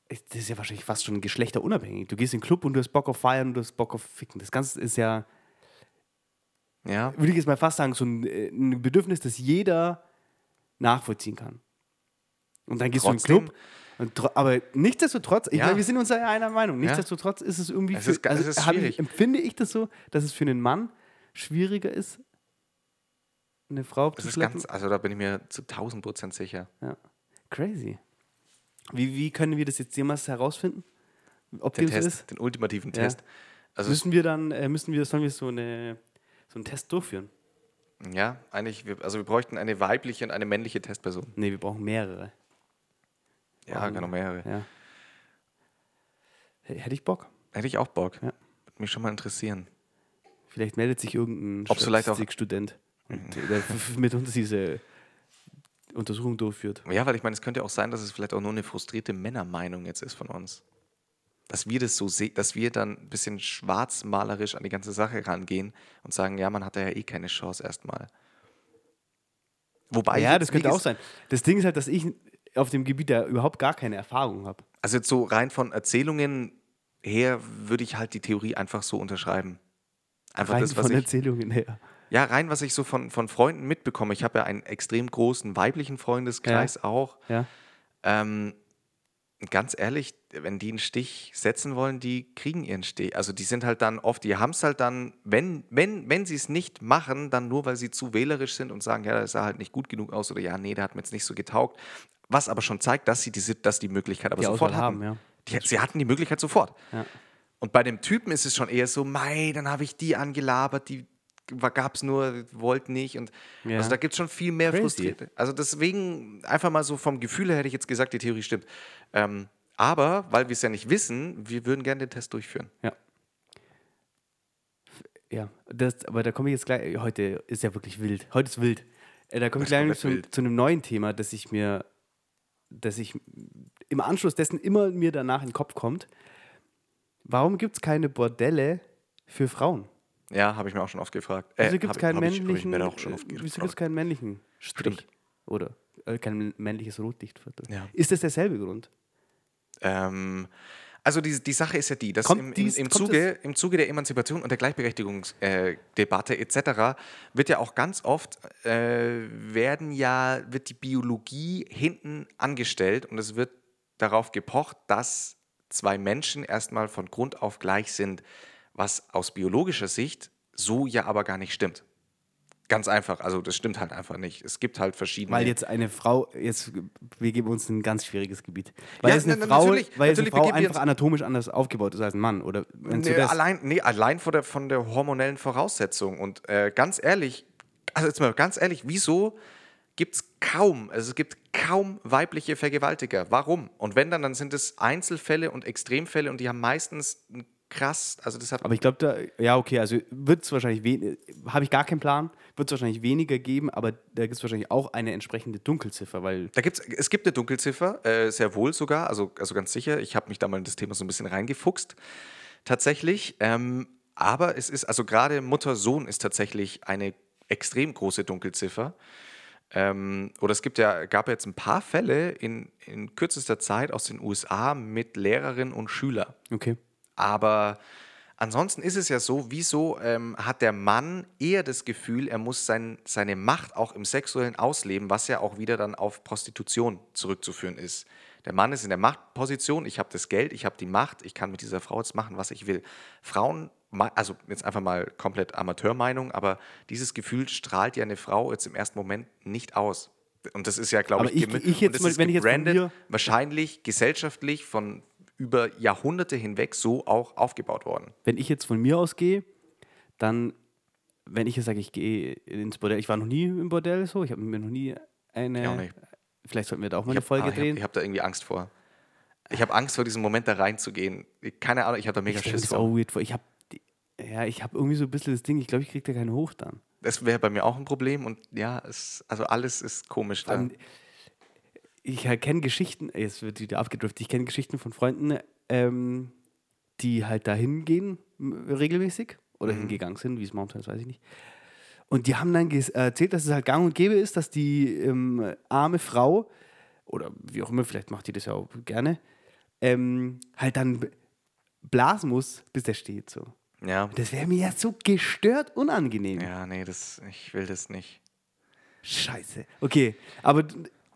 Das ist ja wahrscheinlich fast schon geschlechterunabhängig. Du gehst in den Club und du hast Bock auf Feiern und du hast Bock auf Ficken. Das Ganze ist ja, Ja. würde ich jetzt mal fast sagen, so ein, äh, ein Bedürfnis, das jeder nachvollziehen kann. Und dann gehst Trotzdem- du in den Club. Und aber nichtsdestotrotz, ich Ja. meine, wir sind uns ja einer Meinung. Nichtsdestotrotz ist es irgendwie, Es ist also es ich, schwierig. empfinde ich das so, dass es für einen Mann schwieriger ist, eine Frau Das zu ist ganz, also da bin ich mir zu 1000 Prozent sicher. Ja. Crazy. Wie, wie können wir das jetzt jemals herausfinden? Ob Den Test, ist? den ultimativen Ja. Test. Also es- Müssen wir dann, äh, müssen wir, sollen wir so, eine, so einen Test durchführen? ja, eigentlich, wir, also wir bräuchten eine weibliche und eine männliche Testperson. Nee, wir brauchen mehrere. Ja, Brauchen- genau mehrere. Ja. Hätte ich Bock. Hätte ich auch Bock. Ja. Würde mich schon mal interessieren. Vielleicht meldet sich irgendein auch- Statistikstudent und der mit uns diese Untersuchung durchführt. Ja, weil ich meine, es könnte auch sein, dass es vielleicht auch nur eine frustrierte Männermeinung jetzt ist von uns. Dass wir das so sehen, dass wir dann ein bisschen schwarzmalerisch an die ganze Sache rangehen und sagen, ja, man hat da ja eh keine Chance erstmal. Wobei, ja, das könnte auch sein. Das Ding ist halt, dass ich auf dem Gebiet da überhaupt gar keine Erfahrung habe. Also jetzt so rein von Erzählungen her würde ich halt die Theorie einfach so unterschreiben. Einfach Rein das, was von ich, Erzählungen her. ja, rein, was ich so von, von Freunden mitbekomme. Ich habe ja einen extrem großen weiblichen Freundeskreis auch. Ja. Ähm, ganz ehrlich, wenn die einen Stich setzen wollen, die kriegen ihren Stich. Also die sind halt dann oft, die haben es halt dann, wenn, wenn, wenn sie es nicht machen, dann nur, weil sie zu wählerisch sind und sagen, ja, das sah halt nicht gut genug aus oder ja, nee, der hat mir jetzt nicht so getaugt. Was aber schon zeigt, dass sie diese, dass die Möglichkeit aber Die sofort Auswahl haben. haben, ja. Die, sie hatten die Möglichkeit sofort. Ja. Und bei dem Typen ist es schon eher so, mei, dann habe ich die angelabert, die gab es nur, wollt nicht. Und Ja. also da gibt es schon viel mehr Crazy. Frustrierte. Also deswegen einfach mal so vom Gefühl her hätte ich jetzt gesagt, die Theorie stimmt. Ähm, aber, weil wir es ja nicht wissen, wir würden gerne den Test durchführen. Ja. Ja, das, aber da komme ich jetzt gleich. Heute ist ja wirklich wild. Heute ist wild. Äh, da komme ich gleich zu, zu einem neuen Thema, das ich mir, dass ich im Anschluss dessen immer mir danach in den Kopf kommt. Warum gibt es keine Bordelle für Frauen? Ja, habe ich mir auch schon oft gefragt. Äh, Wieso gibt es keinen männlichen? wieso gibt es keinen männlichen Strich? Stimmt. Oder äh, kein männliches Rotlichtviertel? Ja. Ist das derselbe Grund? Ähm, also die, die Sache ist ja die, dass Kommt im, im, dies- im, Zuge, im Zuge der Emanzipation und der Gleichberechtigungsdebatte äh, etc. wird ja auch ganz oft äh, werden ja, wird die Biologie hinten angestellt und es wird darauf gepocht, dass zwei Menschen erstmal von Grund auf gleich sind, was aus biologischer Sicht so ja aber gar nicht stimmt. Ganz einfach, also das stimmt halt einfach nicht. Es gibt halt verschiedene. Weil jetzt eine Frau, jetzt wir geben uns ein ganz schwieriges Gebiet. Weil Ja, jetzt eine na- Frau, natürlich, weil jetzt eine natürlich Frau einfach anatomisch anders aufgebaut ist als ein Mann, oder? Nee, allein, nee, allein von der, von der hormonellen Voraussetzung. Und äh, ganz ehrlich, also jetzt mal ganz ehrlich, wieso gibt es kaum, also es gibt kaum weibliche Vergewaltiger? Warum? Und wenn dann, dann sind es Einzelfälle und Extremfälle und die haben meistens ein krass, also das hat Aber ich glaube, da, ja, okay, also wird es wahrscheinlich, habe ich gar keinen Plan, wird es wahrscheinlich weniger geben, aber da gibt es wahrscheinlich auch eine entsprechende Dunkelziffer, weil Da gibt's, es gibt eine Dunkelziffer, äh, sehr wohl sogar, also, also ganz sicher. Ich habe mich da mal in das Thema so ein bisschen reingefuchst, tatsächlich. Ähm, aber es ist, also gerade Mutter-Sohn ist tatsächlich eine extrem große Dunkelziffer. Ähm, oder es gibt ja, gab jetzt ein paar Fälle in, in kürzester Zeit aus den USA mit Lehrerinnen und Schülern. okay. Aber ansonsten ist es ja so, wieso ähm, hat der Mann eher das Gefühl, er muss sein, seine Macht auch im Sexuellen ausleben, was ja auch wieder dann auf Prostitution zurückzuführen ist. Der Mann ist in der Machtposition, ich habe das Geld, ich habe die Macht, ich kann mit dieser Frau jetzt machen, was ich will. Frauen, also jetzt einfach mal komplett Amateurmeinung, aber dieses Gefühl strahlt ja eine Frau jetzt im ersten Moment nicht aus. Und das ist ja, glaube ich, ich- ich jetzt mal- wenn ich jetzt wahrscheinlich gesellschaftlich von über Jahrhunderte hinweg so auch aufgebaut worden. Wenn ich jetzt von mir ausgehe, dann, wenn ich jetzt sage, ich gehe ins Bordell, ich war noch nie im Bordell so, ich habe mir noch nie eine, vielleicht sollten wir da auch mal Ich eine hab- Folge ah, ich hab- drehen. Ich habe da irgendwie Angst vor. Ich habe Angst vor diesem Moment da reinzugehen. Keine Ahnung, ich habe da mega Ich Schiss vor. auch weird vor. Ich habe ja, ich habe irgendwie so ein bisschen das Ding, ich glaube, ich kriege da keinen hoch dann. Das wäre bei mir auch ein Problem und ja, es, also alles ist komisch da. Dann, ich kenne Geschichten, jetzt wird wieder abgedriftet, ich kenne Geschichten von Freunden, ähm, die halt da hingehen regelmäßig oder hingegangen sind, wie es momentan ist, weiß ich nicht. Und die haben dann erzählt, dass es halt gang und gäbe ist, dass die ähm, arme Frau, oder wie auch immer, vielleicht macht die das ja auch gerne, ähm, halt dann blasen muss, bis der steht. So. Ja, Das wäre mir ja so gestört unangenehm. ja, nee, das, ich will das nicht. Scheiße. Okay, aber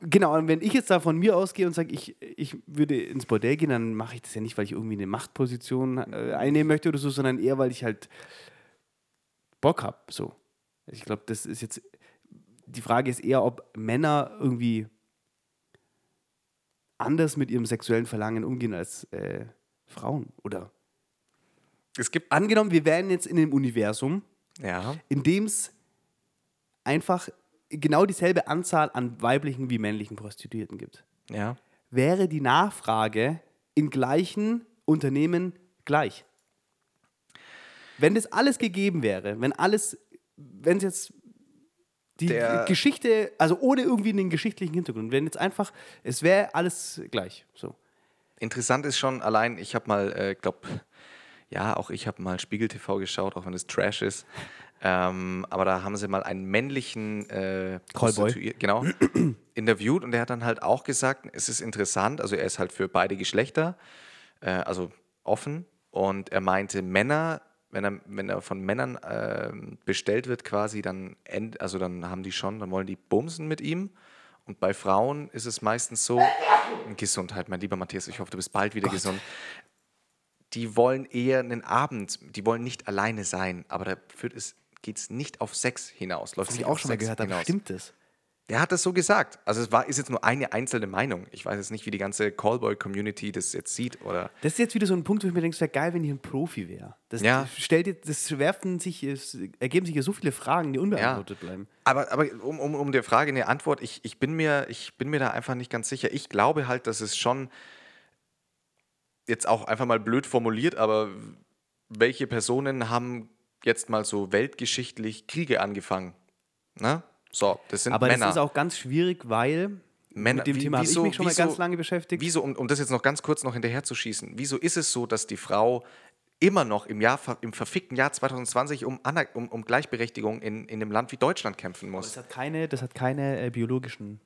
genau, und wenn ich jetzt da von mir ausgehe und sage, ich, ich würde ins Bordell gehen, dann mache ich das ja nicht, weil ich irgendwie eine Machtposition äh, einnehmen möchte oder so, sondern eher, weil ich halt Bock habe. So. Ich glaube, das ist jetzt. Die Frage ist eher, ob Männer irgendwie anders mit ihrem sexuellen Verlangen umgehen als äh, Frauen. Oder Es gibt, angenommen, wir wären jetzt in einem Universum, ja, in dem es einfach genau dieselbe Anzahl an weiblichen wie männlichen Prostituierten gibt. ja. Wäre die Nachfrage in gleichen Unternehmen gleich? Wenn das alles gegeben wäre, wenn alles, wenn es jetzt die Der- Geschichte, also ohne irgendwie einen geschichtlichen Hintergrund, wenn jetzt einfach, es wäre alles gleich. So. Interessant ist schon allein, ich habe mal, äh, glaube, ja, auch ich habe mal Spiegel TV geschaut, auch wenn es Trash ist. Ähm, aber da haben sie mal einen männlichen äh, Callboy. Genau, interviewt und der hat dann halt auch gesagt, es ist interessant, also er ist halt für beide Geschlechter, äh, also offen und er meinte, Männer, wenn er, wenn er von Männern ähm, bestellt wird quasi, dann, end, also dann haben die schon, dann wollen die bumsen mit ihm und bei Frauen ist es meistens so, Gesundheit, mein lieber Matthias, ich hoffe, du bist bald wieder gesund. Die wollen eher einen Abend, die wollen nicht alleine sein, aber da geht es nicht auf Sex hinaus. Läuft nicht ich auch schon mal gehört hinaus. stimmt das? Der hat das so gesagt. Also es war, ist jetzt nur eine einzelne Meinung. Ich weiß jetzt nicht, wie die ganze Callboy-Community das jetzt sieht. Oder Das ist jetzt wieder so ein Punkt, wo ich mir denke, es wäre geil, wenn ich ein Profi wäre. Das Ja. stellt das werfen sich, es ergeben sich ja so viele Fragen, die unbeantwortet bleiben. Aber, aber um, um, um der Frage eine Antwort, ich, ich, bin mir, ich bin mir da einfach nicht ganz sicher. Ich glaube halt, dass es schon jetzt auch einfach mal blöd formuliert, aber welche Personen haben jetzt mal so weltgeschichtlich Kriege angefangen? Ne? So, das sind Aber Männer. das ist auch ganz schwierig, weil Männer, mit dem wie- Thema habe ich mich schon mal wieso- ganz lange beschäftigt. Wieso, um, um das jetzt noch ganz kurz noch hinterher zu schießen, wieso ist es so, dass die Frau immer noch im, Jahr, im verfickten Jahr 2020 um, Aner- um, um Gleichberechtigung in, in einem Land wie Deutschland kämpfen muss? Das hat keine, das hat keine äh, biologischen,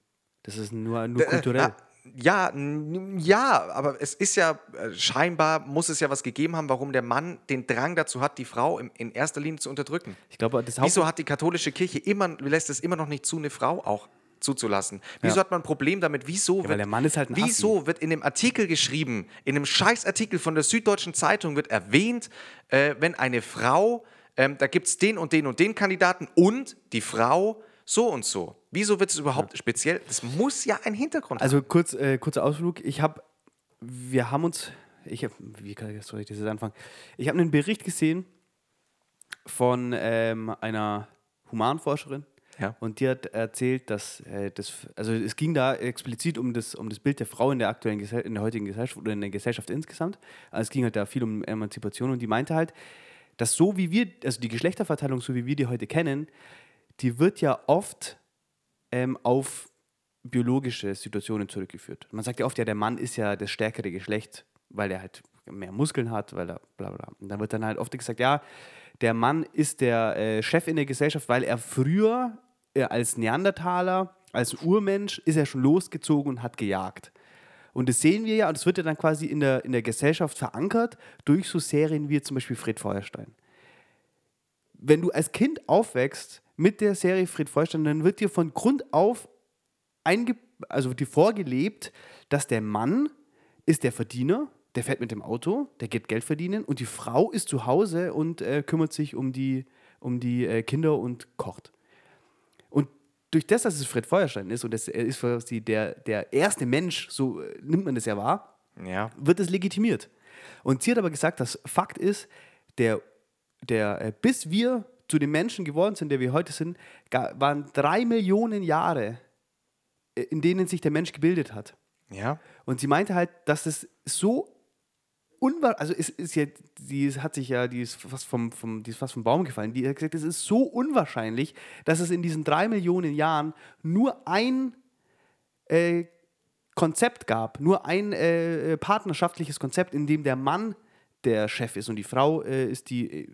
das ist nur, nur kulturell. Ja, ja, aber es ist ja äh, scheinbar muss es ja was gegeben haben, warum der Mann den Drang dazu hat, die Frau im, in erster Linie zu unterdrücken. ich glaube, das Haupt Wieso hat die katholische Kirche immer lässt es immer noch nicht zu, eine Frau auch zuzulassen? Wieso Ja. hat man ein Problem damit? Wieso weil wird, halt wieso wird in dem Artikel geschrieben, in einem Scheißartikel von der Süddeutschen Zeitung wird erwähnt, äh, wenn eine Frau, ähm, da gibt es den und den und den Kandidaten und die Frau so und so. Wieso wird es überhaupt speziell? Das muss ja einen Hintergrund haben. Also kurz, äh, kurzer Ausflug. Ich habe, wir haben uns, ich habe, wie kann ich das jetzt anfangen? Ich habe einen Bericht gesehen von ähm, einer Humanforscherin. Ja. Und die hat erzählt, dass äh, das, also es ging da explizit um das, um das Bild der Frau in der aktuellen Gesell in der heutigen Gesellschaft oder in der Gesellschaft insgesamt. Also es ging halt da viel um Emanzipation und die meinte halt, dass so wie wir, also die Geschlechterverteilung, so wie wir die heute kennen, die wird ja oft ähm, auf biologische Situationen zurückgeführt. Man sagt ja oft, ja, der Mann ist ja das stärkere Geschlecht, weil er halt mehr Muskeln hat, weil er bla bla. Und dann wird dann halt oft gesagt, ja, der Mann ist der äh, Chef in der Gesellschaft, weil er früher äh, als Neandertaler, als Urmensch, ist er schon losgezogen und hat gejagt. Und das sehen wir ja, und das wird ja dann quasi in der, in der Gesellschaft verankert durch so Serien wie zum Beispiel Fred Feuerstein wenn du als Kind aufwächst mit der Serie Fred Feuerstein, dann wird dir von Grund auf einge also dir vorgelebt, dass der Mann ist der Verdiener, der fährt mit dem Auto, der geht Geld verdienen und die Frau ist zu Hause und äh, kümmert sich um die, um die äh, Kinder und kocht. Und durch das, dass es Fred Feuerstein ist und das er ist quasi der, der erste Mensch, so äh, nimmt man das ja wahr, ja. wird es legitimiert. Und sie hat aber gesagt, dass Fakt ist, der, der, äh, bis wir zu den Menschen geworden sind, der wir heute sind, waren drei Millionen Jahre, äh, in denen sich der Mensch gebildet hat. Ja. Und sie meinte halt, dass es so unwahr, also es ist ja, die hat sich ja, die ist fast vom, vom, die ist fast vom Baum gefallen. Die hat gesagt, es ist so unwahrscheinlich, dass es in diesen drei Millionen Jahren nur ein äh, Konzept gab, nur ein äh, partnerschaftliches Konzept, in dem der Mann der Chef ist und die Frau äh, ist die, äh,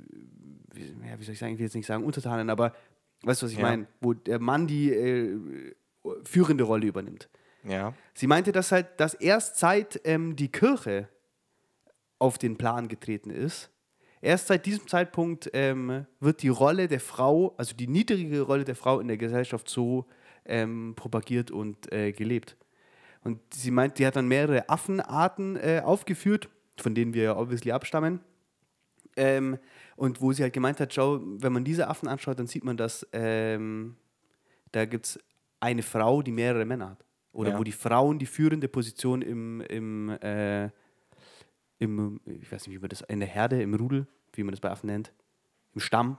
wie, ja, wie soll ich sagen, ich will jetzt nicht sagen Untertanen, aber weißt du, was ich Ja. meine? Wo der Mann die äh, führende Rolle übernimmt. Ja. Sie meinte, dass halt, dass erst seit ähm, die Kirche auf den Plan getreten ist, erst seit diesem Zeitpunkt ähm, wird die Rolle der Frau, also die niedrige Rolle der Frau in der Gesellschaft so ähm, propagiert und äh, gelebt. Und sie meint, die hat dann mehrere Affenarten äh, aufgeführt, von denen wir obviously abstammen. Ähm, und wo sie halt gemeint hat, schau, wenn man diese Affen anschaut, dann sieht man, dass ähm, da gibt es eine Frau, die mehrere Männer hat. Oder Ja. wo die Frauen die führende Position im, im, äh, im, ich weiß nicht, wie man das, in der Herde, im Rudel, wie man das bei Affen nennt, im Stamm.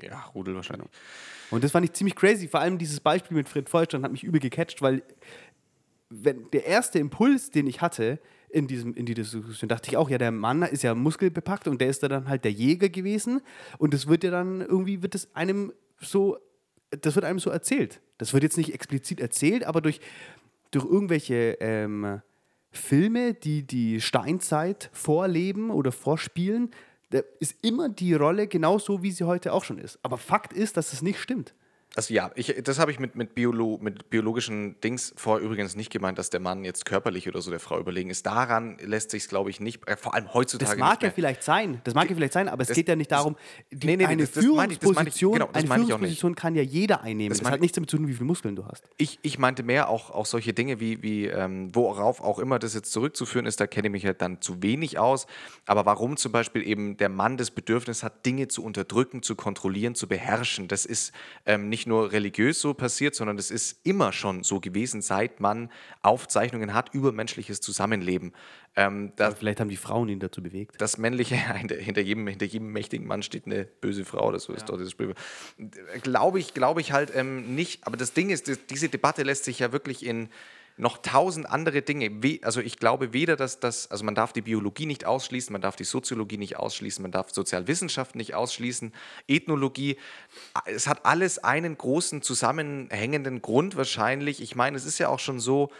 Ja, Rudel wahrscheinlich. Und das fand ich ziemlich crazy. Vor allem dieses Beispiel mit Fred Feuerstein hat mich übel gecatcht, weil wenn der erste Impuls, den ich hatte in, diesem, in die Diskussion, dachte ich auch, ja, der Mann ist ja muskelbepackt und der ist da dann halt der Jäger gewesen. Und das wird ja dann irgendwie, wird es einem so, das wird einem so erzählt. Das wird jetzt nicht explizit erzählt, aber durch, durch irgendwelche ähm, Filme, die die Steinzeit vorleben oder vorspielen, ist immer die Rolle genauso, wie sie heute auch schon ist. Aber Fakt ist, dass es nicht stimmt. Also ja, ich, das habe ich mit, mit, Biolo, mit biologischen Dings vor übrigens nicht gemeint, dass der Mann jetzt körperlich oder so der Frau überlegen ist. Daran lässt sich es, glaube ich, nicht, äh, vor allem heutzutage Das mag ja vielleicht sein, das mag ja vielleicht sein, aber es das- geht ja nicht das- darum, die, Nee, nee, eine das- das meine ich- das meine ich- Führungsposition, genau, das eine. Führungsposition kann ja jeder einnehmen. Das, meine hat ich- nichts damit zu tun, wie viele Muskeln du hast. Ich, ich meinte mehr auch, auch solche Dinge wie, wie ähm, worauf auch immer das jetzt zurückzuführen ist, da kenne ich mich halt dann zu wenig aus. Aber warum zum Beispiel eben der Mann das Bedürfnis hat, Dinge zu unterdrücken, zu kontrollieren, zu beherrschen, das ist ähm, nicht nicht nur religiös so passiert, sondern es ist immer schon so gewesen, seit man Aufzeichnungen hat über menschliches Zusammenleben. Ähm, da, Vielleicht haben die Frauen ihn dazu bewegt. das männliche, hinter, jedem, hinter jedem mächtigen Mann steht eine böse Frau, oder so ist doch dieses Sprichwort. Glaube ich, glaube ich halt ähm, nicht. Aber das Ding ist, diese Debatte lässt sich ja wirklich in noch tausend andere Dinge. Also ich glaube weder, dass das, also man darf die Biologie nicht ausschließen, man darf die Soziologie nicht ausschließen, man darf Sozialwissenschaften nicht ausschließen, Ethnologie. Es hat alles einen großen zusammenhängenden Grund wahrscheinlich. Ich meine, es ist ja auch schon so,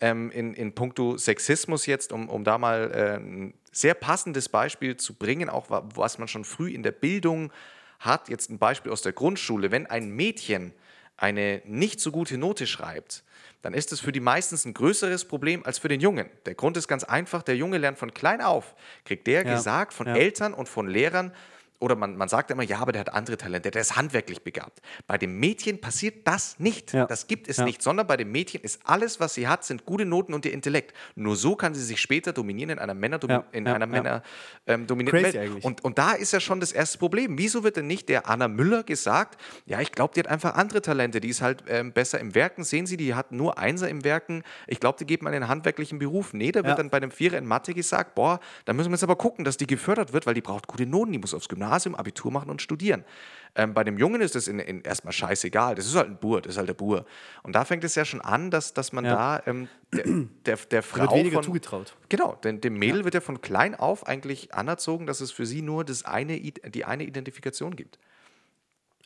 ähm, in, in puncto Sexismus jetzt, um, um da mal äh, ein sehr passendes Beispiel zu bringen, auch wa- was man schon früh in der Bildung hat. Jetzt ein Beispiel aus der Grundschule. Wenn ein Mädchen eine nicht so gute Note schreibt, dann ist es für die meistens ein größeres Problem als für den Jungen. Der Grund ist ganz einfach, der Junge lernt von klein auf, kriegt der Ja, gesagt von ja. Eltern und von Lehrern, oder man, man sagt immer, ja, aber der hat andere Talente, der ist handwerklich begabt. Bei dem Mädchen passiert das nicht. Ja. Das gibt es Ja. nicht, sondern bei dem Mädchen ist alles, was sie hat, sind gute Noten und ihr Intellekt. Nur so kann sie sich später dominieren in einer, Männer Ja, in einer. Männer ähm, dominierten Crazy Welt. eigentlich. Und, und da ist ja schon das erste Problem. Wieso wird denn nicht der Anna Müller gesagt, ja, ich glaube, die hat einfach andere Talente, die ist halt ähm, besser im Werken. Sehen Sie, die hat nur Einser im Werken. Ich glaube, die geht man in einen handwerklichen Beruf. Nee, da wird dann bei einem Vierer in Mathe gesagt, boah, da müssen wir jetzt aber gucken, dass die gefördert wird, weil die braucht gute Noten, die muss aufs Gymnasium, Abitur machen und studieren. Ähm, bei dem Jungen ist das in, in erstmal scheißegal. Das ist halt ein Bur, das ist halt der Bur. Und da fängt es ja schon an, dass, dass man Ja. da ähm, der, der, der Frau Wird weniger von, zugetraut. Genau, denn dem Mädel wird ja von klein auf eigentlich anerzogen, dass es für sie nur das eine, die eine Identifikation gibt.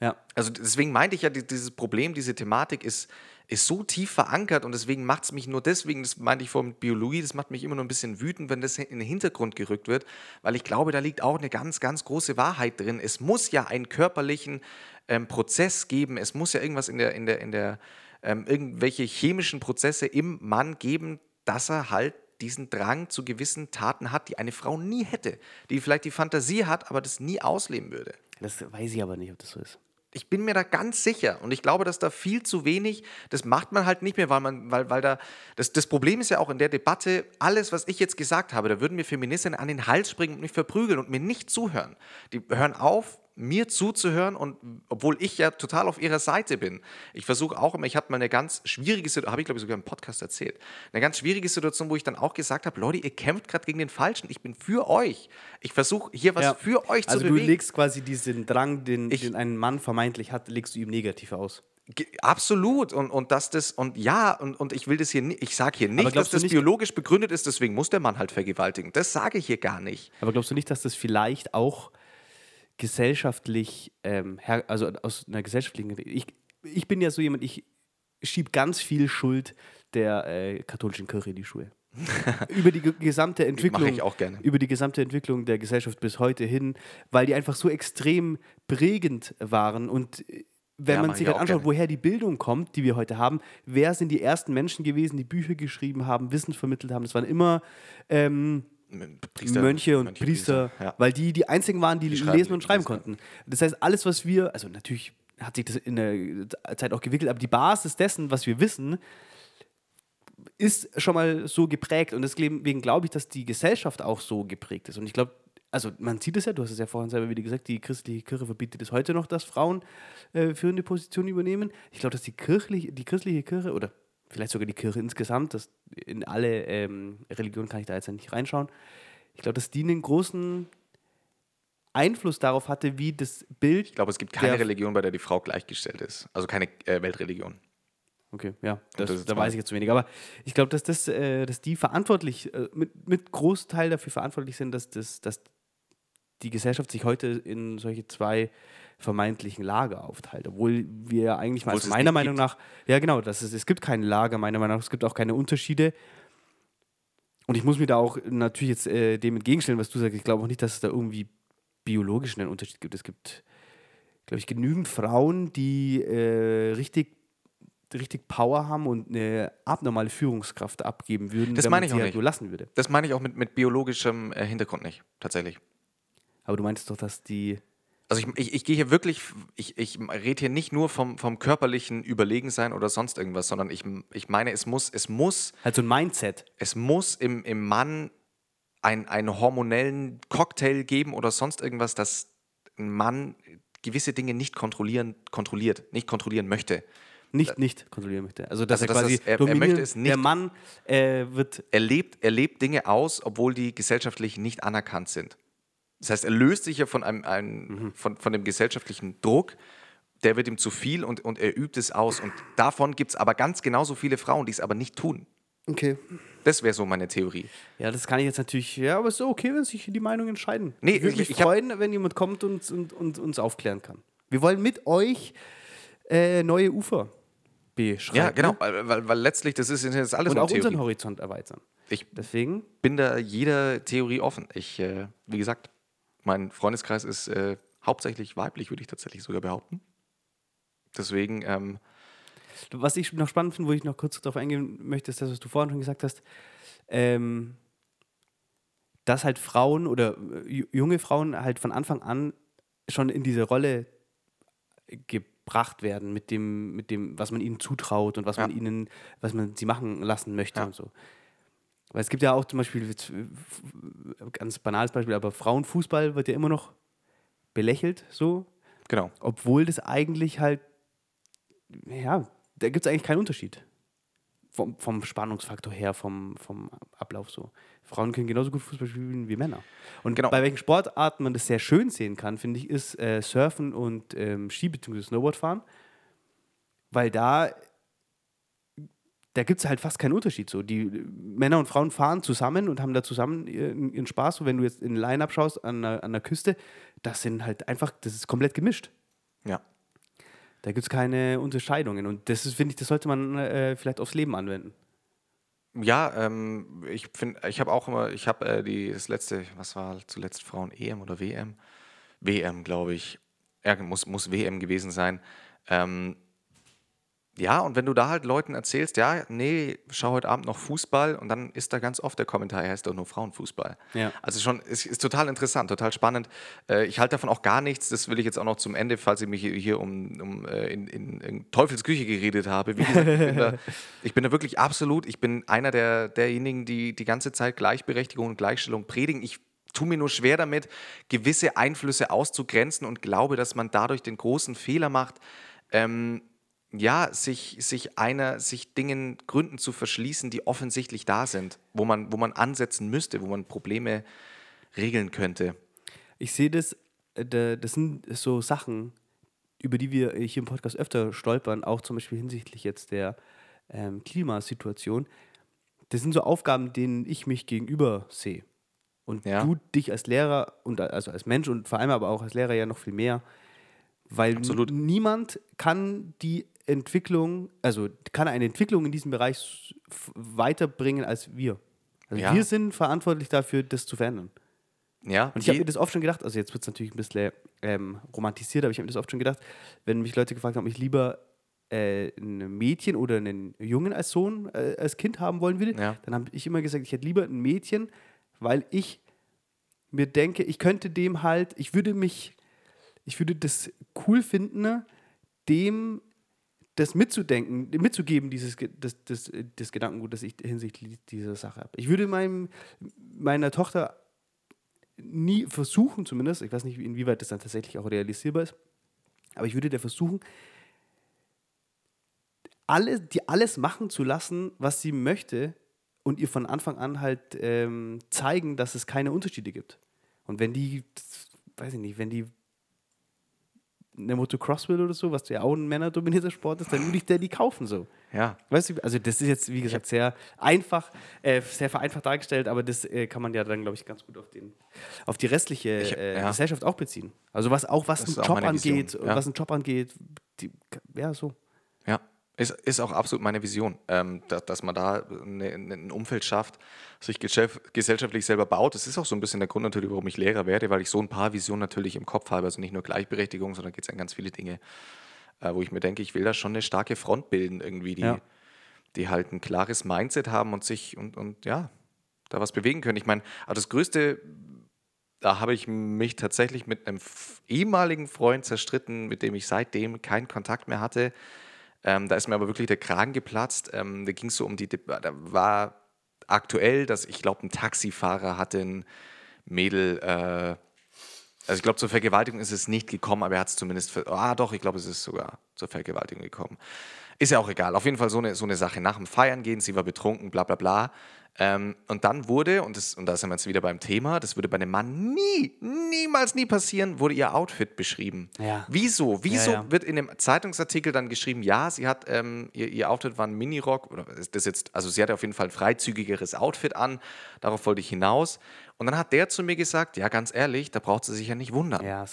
Ja. Also deswegen meinte ich ja, die- dieses Problem, diese Thematik ist, ist so tief verankert und deswegen macht es mich nur deswegen, das meinte ich vorhin mit Biologie, das macht mich immer nur ein bisschen wütend, wenn das in den Hintergrund gerückt wird, weil ich glaube, da liegt auch eine ganz, ganz große Wahrheit drin. Es muss ja einen körperlichen ähm, Prozess geben, es muss ja irgendwas in der, in der, in der, ähm, irgendwelche chemischen Prozesse im Mann geben, dass er halt diesen Drang zu gewissen Taten hat, die eine Frau nie hätte, die vielleicht die Fantasie hat, aber das nie ausleben würde. Das weiß ich aber nicht, ob das so ist. Ich bin mir da ganz sicher und ich glaube, dass da viel zu wenig, das macht man halt nicht mehr, weil man, weil, weil da, das, das Problem ist ja auch in der Debatte, alles, was ich jetzt gesagt habe, da würden mir Feministinnen an den Hals springen und mich verprügeln und mir nicht zuhören. Die hören auf, mir zuzuhören und obwohl ich ja total auf ihrer Seite bin. Ich versuche auch immer, ich hatte mal eine ganz schwierige Situation, habe ich glaube ich sogar im Podcast erzählt, eine ganz schwierige Situation, wo ich dann auch gesagt habe, Leute, ihr kämpft gerade gegen den Falschen, ich bin für euch. Ich versuche hier was Ja. für euch Also zu du bewegen. legst quasi diesen Drang, den, Ich- den ein Mann vermeintlich hat, legst du ihm negativ aus. Absolut. Und, und dass das, und ja, und, und ich will das hier nicht, ich sage hier nicht, dass du das nicht- biologisch begründet ist, deswegen muss der Mann halt vergewaltigen. Das sage ich hier gar nicht. Aber glaubst du nicht, dass das vielleicht auch gesellschaftlich, ähm, also aus einer gesellschaftlichen. Ich, ich bin ja so jemand, ich schiebe ganz viel Schuld der äh, katholischen Kirche in die Schuhe. über die ge- gesamte Entwicklung, ich auch gerne. über die gesamte Entwicklung der Gesellschaft bis heute hin, weil die einfach so extrem prägend waren und äh, wenn Ja, man sich ich halt anschaut, gerne. woher die Bildung kommt, die wir heute haben, wer sind die ersten Menschen gewesen, die Bücher geschrieben haben, Wissen vermittelt haben? Das waren immer ähm, Priester, Mönche und Mönche, Priester, Ja. weil die die einzigen waren, die, schreiben lesen und die schreiben Priester. konnten. Das heißt, alles, was wir, also natürlich hat sich das in der Zeit auch gewickelt, aber die Basis dessen, was wir wissen, ist schon mal so geprägt und deswegen glaube ich, dass die Gesellschaft auch so geprägt ist. Und ich glaube, also man sieht es ja, du hast es ja vorhin selber wieder gesagt, die christliche Kirche verbietet es heute noch, dass Frauen äh, führende Positionen übernehmen. Ich glaube, dass die, kirchliche, die christliche Kirche oder vielleicht sogar die Kirche insgesamt, das, in alle ähm, Religionen kann ich da jetzt nicht reinschauen, ich glaube, dass die einen großen Einfluss darauf hatte, wie das Bild. Ich glaube, es gibt keine Religion, bei der die Frau gleichgestellt ist. Also keine äh, Weltreligion. Okay, ja, das, das da weiß ich jetzt zu wenig. Aber ich glaube, dass, das, äh, dass die verantwortlich, äh, mit, mit Großteil dafür verantwortlich sind, dass, das, dass die Gesellschaft sich heute in solche zwei vermeintlichen Lager aufteilt. Obwohl wir eigentlich mal, also meiner Meinung gibt. nach, ja genau, das ist, es gibt kein Lager, meiner Meinung nach, es gibt auch keine Unterschiede. Und ich muss mir da auch natürlich jetzt äh, dem entgegenstellen, was du sagst. Ich glaube auch nicht, dass es da irgendwie biologisch einen Unterschied gibt. Es gibt, glaube ich, genügend Frauen, die äh, richtig richtig Power haben und eine abnormale Führungskraft abgeben würden, Das wenn meine man ich sie auch halt nicht. nur lassen würde. Das meine ich auch mit, mit biologischem äh, Hintergrund nicht, tatsächlich. Aber du meinst doch, dass die Also ich, ich, ich gehe hier wirklich, ich, ich rede hier nicht nur vom, vom körperlichen Überlegensein oder sonst irgendwas, sondern ich, ich meine, es muss, es muss halt so ein Mindset. es muss im, im Mann ein, einen hormonellen Cocktail geben oder sonst irgendwas, dass ein Mann gewisse Dinge nicht kontrollieren, kontrolliert, nicht kontrollieren möchte. Nicht, nicht kontrollieren möchte. Also, dass Also, er quasi es- er- er möchte es nicht- Der Mann äh, wird Er lebt, er lebt Dinge aus, obwohl die gesellschaftlich nicht anerkannt sind. Das heißt, er löst sich ja von, einem, einem, von, von dem gesellschaftlichen Druck, der wird ihm zu viel und, und er übt es aus. Und davon gibt es aber ganz genauso viele Frauen, die es aber nicht tun. Okay. Das wäre so meine Theorie. Ja, das kann ich jetzt natürlich. Ja, aber es ist okay, wenn sich die Meinungen entscheiden. Nee, ich würde mich ich hab- freuen, wenn jemand kommt und, und, und uns aufklären kann. Wir wollen mit euch äh, neue Ufer beschreiben. Ja, genau, weil, weil, letztlich, das ist, ist alles Und auch unseren Theorie. Horizont erweitern. Ich Deswegen, bin da jeder Theorie offen. Ich, äh, wie gesagt, mein Freundeskreis ist äh, hauptsächlich weiblich, würde ich tatsächlich sogar behaupten. Deswegen, ähm, was ich noch spannend finde, wo ich noch kurz darauf eingehen möchte, ist das, was du vorhin schon gesagt hast, ähm, dass halt Frauen oder äh, ju- junge Frauen halt von Anfang an schon in diese Rolle gebracht werden mit dem, mit dem, was man ihnen zutraut und was man Ja. ihnen, was man sie machen lassen möchte Ja. und so. Weil es gibt ja auch zum Beispiel, äh, ganz banales Beispiel, aber Frauenfußball wird ja immer noch belächelt, so, genau. obwohl das eigentlich halt, ja, da gibt es eigentlich keinen Unterschied. Vom, vom Spannungsfaktor her, vom, vom Ablauf so. Frauen können genauso gut Fußball spielen wie Männer. Und Genau. bei welchen Sportarten man das sehr schön sehen kann, finde ich, ist äh, Surfen und ähm, Ski- bzw. Snowboardfahren. Weil da, da gibt es halt fast keinen Unterschied. So. Die Männer und Frauen fahren zusammen und haben da zusammen ihren, Spaß. Und wenn du jetzt in Line-Up schaust an der, an der Küste, das sind halt einfach, das ist komplett gemischt. Ja. Da gibt es keine Unterscheidungen. Und das ist, finde ich, das sollte man äh, vielleicht aufs Leben anwenden. Ja, ähm, ich finde, ich habe auch immer, ich habe äh, die das letzte, was war zuletzt Frauen EM oder WM? WM, glaube ich. Ja, muss, muss WM gewesen sein. Ähm, ja, und wenn du da halt Leuten erzählst, ja, nee, schau heute Abend noch Fußball und dann ist da ganz oft der Kommentar, er heißt doch nur Frauenfußball. Ja. Also schon, es ist total interessant, total spannend. Äh, ich halte davon auch gar nichts, das will ich jetzt auch noch zum Ende, falls ich mich hier, hier um, um äh, in, in, in Teufelsküche geredet habe. Wie gesagt, ich bin, da, ich bin da wirklich absolut, ich bin einer der, derjenigen, die die ganze Zeit Gleichberechtigung und Gleichstellung predigen. Ich tue mir nur schwer damit, gewisse Einflüsse auszugrenzen und glaube, dass man dadurch den großen Fehler macht, ähm, ja, sich, sich einer, sich Dingen, Gründen zu verschließen, die offensichtlich da sind, wo man, wo man ansetzen müsste, wo man Probleme regeln könnte. Ich sehe das, äh, da- das sind so Sachen, über die wir hier im Podcast öfter stolpern, auch zum Beispiel hinsichtlich jetzt der ähm, Klimasituation. Das sind so Aufgaben, denen ich mich gegenüber sehe. Und Ja. du dich als Lehrer und a- also als Mensch und vor allem aber auch als Lehrer ja noch viel mehr, weil niemand kann die Entwicklung, also kann eine Entwicklung in diesem Bereich weiterbringen als wir. Also Ja. wir sind verantwortlich dafür, das zu verändern. Ja, Und ich habe mir das oft schon gedacht, also jetzt wird es natürlich ein bisschen ähm, romantisiert, aber ich habe mir das oft schon gedacht, wenn mich Leute gefragt haben, ob ich lieber äh, ein Mädchen oder einen Jungen als Sohn, äh, als Kind haben wollen würde, Ja. dann habe ich immer gesagt, ich hätte lieber ein Mädchen, weil ich mir denke, ich könnte dem halt, ich würde mich, ich würde das cool finden, dem das mitzudenken, mitzugeben, dieses, das, das, das Gedankengut, das ich hinsichtlich dieser Sache habe. Ich würde meinem, meiner Tochter nie versuchen, zumindest, ich weiß nicht, inwieweit das dann tatsächlich auch realisierbar ist, aber ich würde der versuchen, alle, die alles machen zu lassen, was sie möchte und ihr von Anfang an halt ähm, zeigen, dass es keine Unterschiede gibt. Und wenn die, weiß ich nicht, wenn die eine Motocross will oder so, was ja auch ein männerdominierter Sport ist, dann würde ich der die kaufen so. ja. Weißt du, also das ist jetzt, wie gesagt, sehr einfach, äh, sehr vereinfacht dargestellt, aber das äh, kann man ja dann, glaube ich, ganz gut auf, den, auf die restliche Ich- äh, ja. Gesellschaft auch beziehen. Also was auch was Das einen Job angeht, ja. was einen Job angeht, die, ja, so. Ist, ist auch absolut meine Vision, ähm, dass, dass man da eine, ein Umfeld schafft, sich gesellschaftlich selber baut. Das ist auch so ein bisschen der Grund natürlich, warum ich Lehrer werde, weil ich so ein paar Visionen natürlich im Kopf habe. Also nicht nur Gleichberechtigung, sondern geht es an ganz viele Dinge, äh, wo ich mir denke, ich will da schon eine starke Front bilden, irgendwie, die, Ja. die halt ein klares Mindset haben und sich und, und ja, da was bewegen können. Ich meine, aber das Größte, da habe ich mich tatsächlich mit einem ehemaligen Freund zerstritten, mit dem ich seitdem keinen Kontakt mehr hatte. Ähm, da ist mir aber wirklich der Kragen geplatzt. Ähm, da ging es so um die, Deb- da war aktuell, dass ich glaube, ein Taxifahrer hatte ein Mädel äh, Also ich glaube, zur Vergewaltigung ist es nicht gekommen, aber er hat es zumindest. Ah, doch, ich glaube, es ist sogar zur Vergewaltigung gekommen. Ist ja auch egal. Auf jeden Fall so eine, so eine Sache. Nach dem Feiern gehen, sie war betrunken, bla bla bla. Ähm, und dann wurde, und, das, und da sind wir jetzt wieder beim Thema, das würde bei einem Mann nie, niemals nie passieren, wurde ihr Outfit beschrieben. Ja. Wieso? Wieso Ja, ja. wird in dem Zeitungsartikel dann geschrieben, ja, sie hat, ähm, ihr, ihr Outfit war ein Minirock, oder ist das jetzt, also sie hatte auf jeden Fall ein freizügigeres Outfit an, darauf wollte ich hinaus. Und dann hat der zu mir gesagt, ja, ganz ehrlich, da braucht sie sich ja nicht wundern. Ja,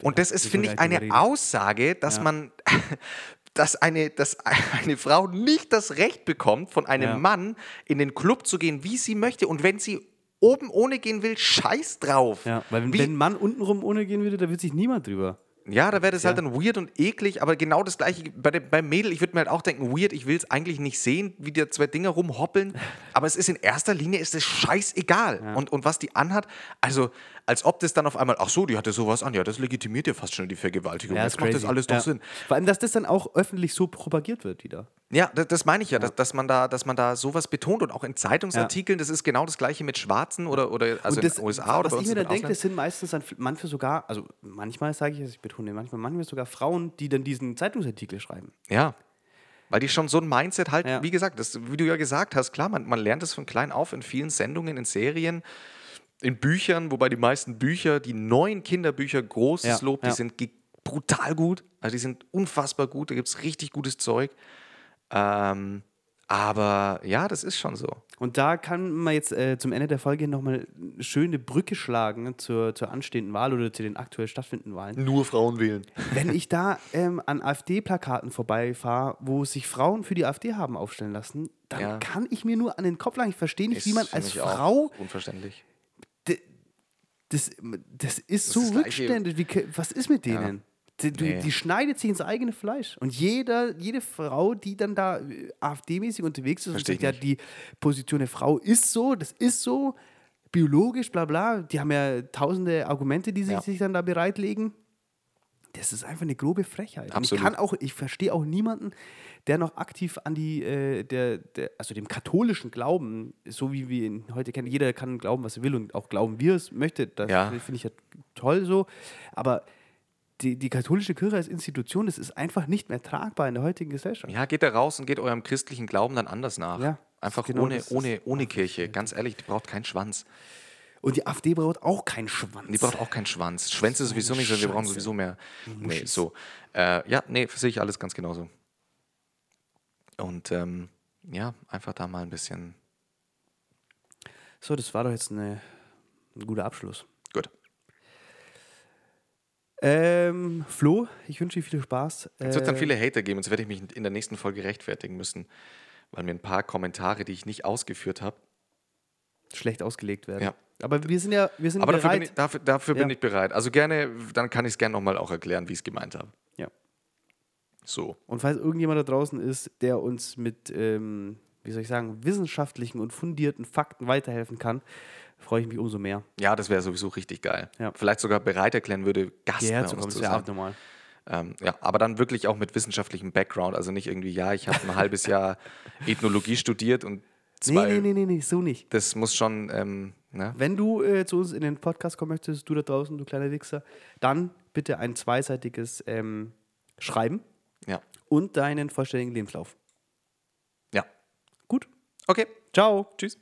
Und das ist, finde ich, eine. Aussage, dass man, dass eine, dass eine Frau nicht das Recht bekommt, von einem Ja. Mann in den Club zu gehen, wie sie möchte. Und wenn sie oben ohne gehen will, scheiß drauf. Ja, weil wenn, Wie- wenn ein Mann untenrum ohne gehen würde, da würde sich niemand drüber. Ja, da wäre das halt Ja. dann weird und eklig, aber genau das gleiche bei dem, beim Mädel. Ich würde mir halt auch denken, weird, ich will es eigentlich nicht sehen, wie die zwei Dinger rumhoppeln, aber es ist in erster Linie ist es scheißegal. Und, und was die anhat, also als ob das dann auf einmal, ach so, die hatte sowas an, ja, das legitimiert ja fast schon die Vergewaltigung. Ja, Jetzt macht das alles doch ja. Sinn. Vor allem, dass das dann auch öffentlich so propagiert wird wieder. Ja, das, das meine ich ja, Dass, dass, man da, dass man da sowas betont und auch in Zeitungsartikeln, das ist genau das gleiche mit Schwarzen oder, oder also das, in den USA oder was ich mir dann denke, das sind meistens dann manche sogar, also manchmal sage ich es, ich betone manchmal, manchmal sogar Frauen, die dann diesen Zeitungsartikel schreiben. Ja. Weil die schon so ein Mindset halt, Ja. wie gesagt, das, wie du ja gesagt hast, klar, man, man lernt es von klein auf in vielen Sendungen, in Serien, in Büchern, wobei die meisten Bücher, die neuen Kinderbücher, großes Ja, Lob, die ja. sind brutal gut. Also die sind unfassbar gut, da gibt es richtig gutes Zeug. Ähm, aber ja, das ist schon so. Und da kann man jetzt äh, zum Ende der Folge nochmal eine schöne Brücke schlagen zur, zur anstehenden Wahl oder zu den aktuell stattfindenden Wahlen. Nur Frauen wählen. Wenn ich da ähm, an AfD-Plakaten vorbeifahre, wo sich Frauen für die AfD haben aufstellen lassen, dann Ja. kann ich mir nur an den Kopf langen. Ich verstehe nicht, wie man Ist für als mich auch Frau Unverständlich. Das, das ist so ist das rückständig. Wie, was ist mit denen? Die, die, Nee. die schneidet sich ins eigene Fleisch. Und jeder, jede Frau, die dann da äh, AfD-mäßig unterwegs ist Versteh und sagt, ja, die Position der Frau ist so, das ist so, biologisch, bla bla, die haben ja tausende Argumente, die sie Ja. sich dann da bereitlegen. Das ist einfach eine grobe Frechheit. Und ich Absolut. kann auch, ich verstehe auch niemanden, der noch aktiv an die, äh, der, der, also dem katholischen Glauben, so wie wir ihn heute kennen, jeder kann glauben, was er will und auch glauben, wie er es möchte. Das Ja. finde ich ja toll so. Aber die, die katholische Kirche als Institution, das ist einfach nicht mehr tragbar in der heutigen Gesellschaft. Ja, geht da raus und geht eurem christlichen Glauben dann anders nach. Ja, Einfach genau ohne, ohne, ohne Kirche. Ganz ehrlich, die braucht keinen Schwanz. Und die AfD braucht auch keinen Schwanz. Die braucht auch keinen Schwanz. Schwänze sowieso nicht, sondern wir brauchen sowieso mehr. Nee, so. Äh, ja, nee, sehe ich alles ganz genauso. Und ähm, ja, einfach da mal ein bisschen. So, das war doch jetzt eine, ein guter Abschluss. Gut. Ähm, Flo, ich wünsche dir viel Spaß. Es wird dann Äh, viele Hater geben und jetzt werde ich mich in der nächsten Folge rechtfertigen müssen, weil mir ein paar Kommentare, die ich nicht ausgeführt habe. schlecht ausgelegt werden. Ja. Aber wir sind ja, wir sind Aber dafür, bereit. bin ich, dafür, dafür Ja. bin ich bereit. Also gerne, dann kann ich es gerne nochmal auch erklären, wie ich es gemeint habe. Ja. So. Und falls irgendjemand da draußen ist, der uns mit, ähm, wie soll ich sagen, wissenschaftlichen und fundierten Fakten weiterhelfen kann, freue ich mich umso mehr. Ja, das wäre sowieso richtig geil. Ja. Vielleicht sogar bereit erklären würde, Gast Hierher bei zu uns zu sein. normal. Ähm, ja, aber dann wirklich auch mit wissenschaftlichem Background. Also nicht irgendwie, ja, ich habe ein halbes Jahr Ethnologie studiert und Nee, zwei. nee, nee, nee, nee, so nicht. Das muss schon, ähm, ne? Wenn du äh, zu uns in den Podcast kommen möchtest, du da draußen, du kleiner Wichser, dann bitte ein zweiseitiges ähm, Schreiben Ja. und deinen vollständigen Lebenslauf. Ja. Gut, Okay. ciao. Tschüss.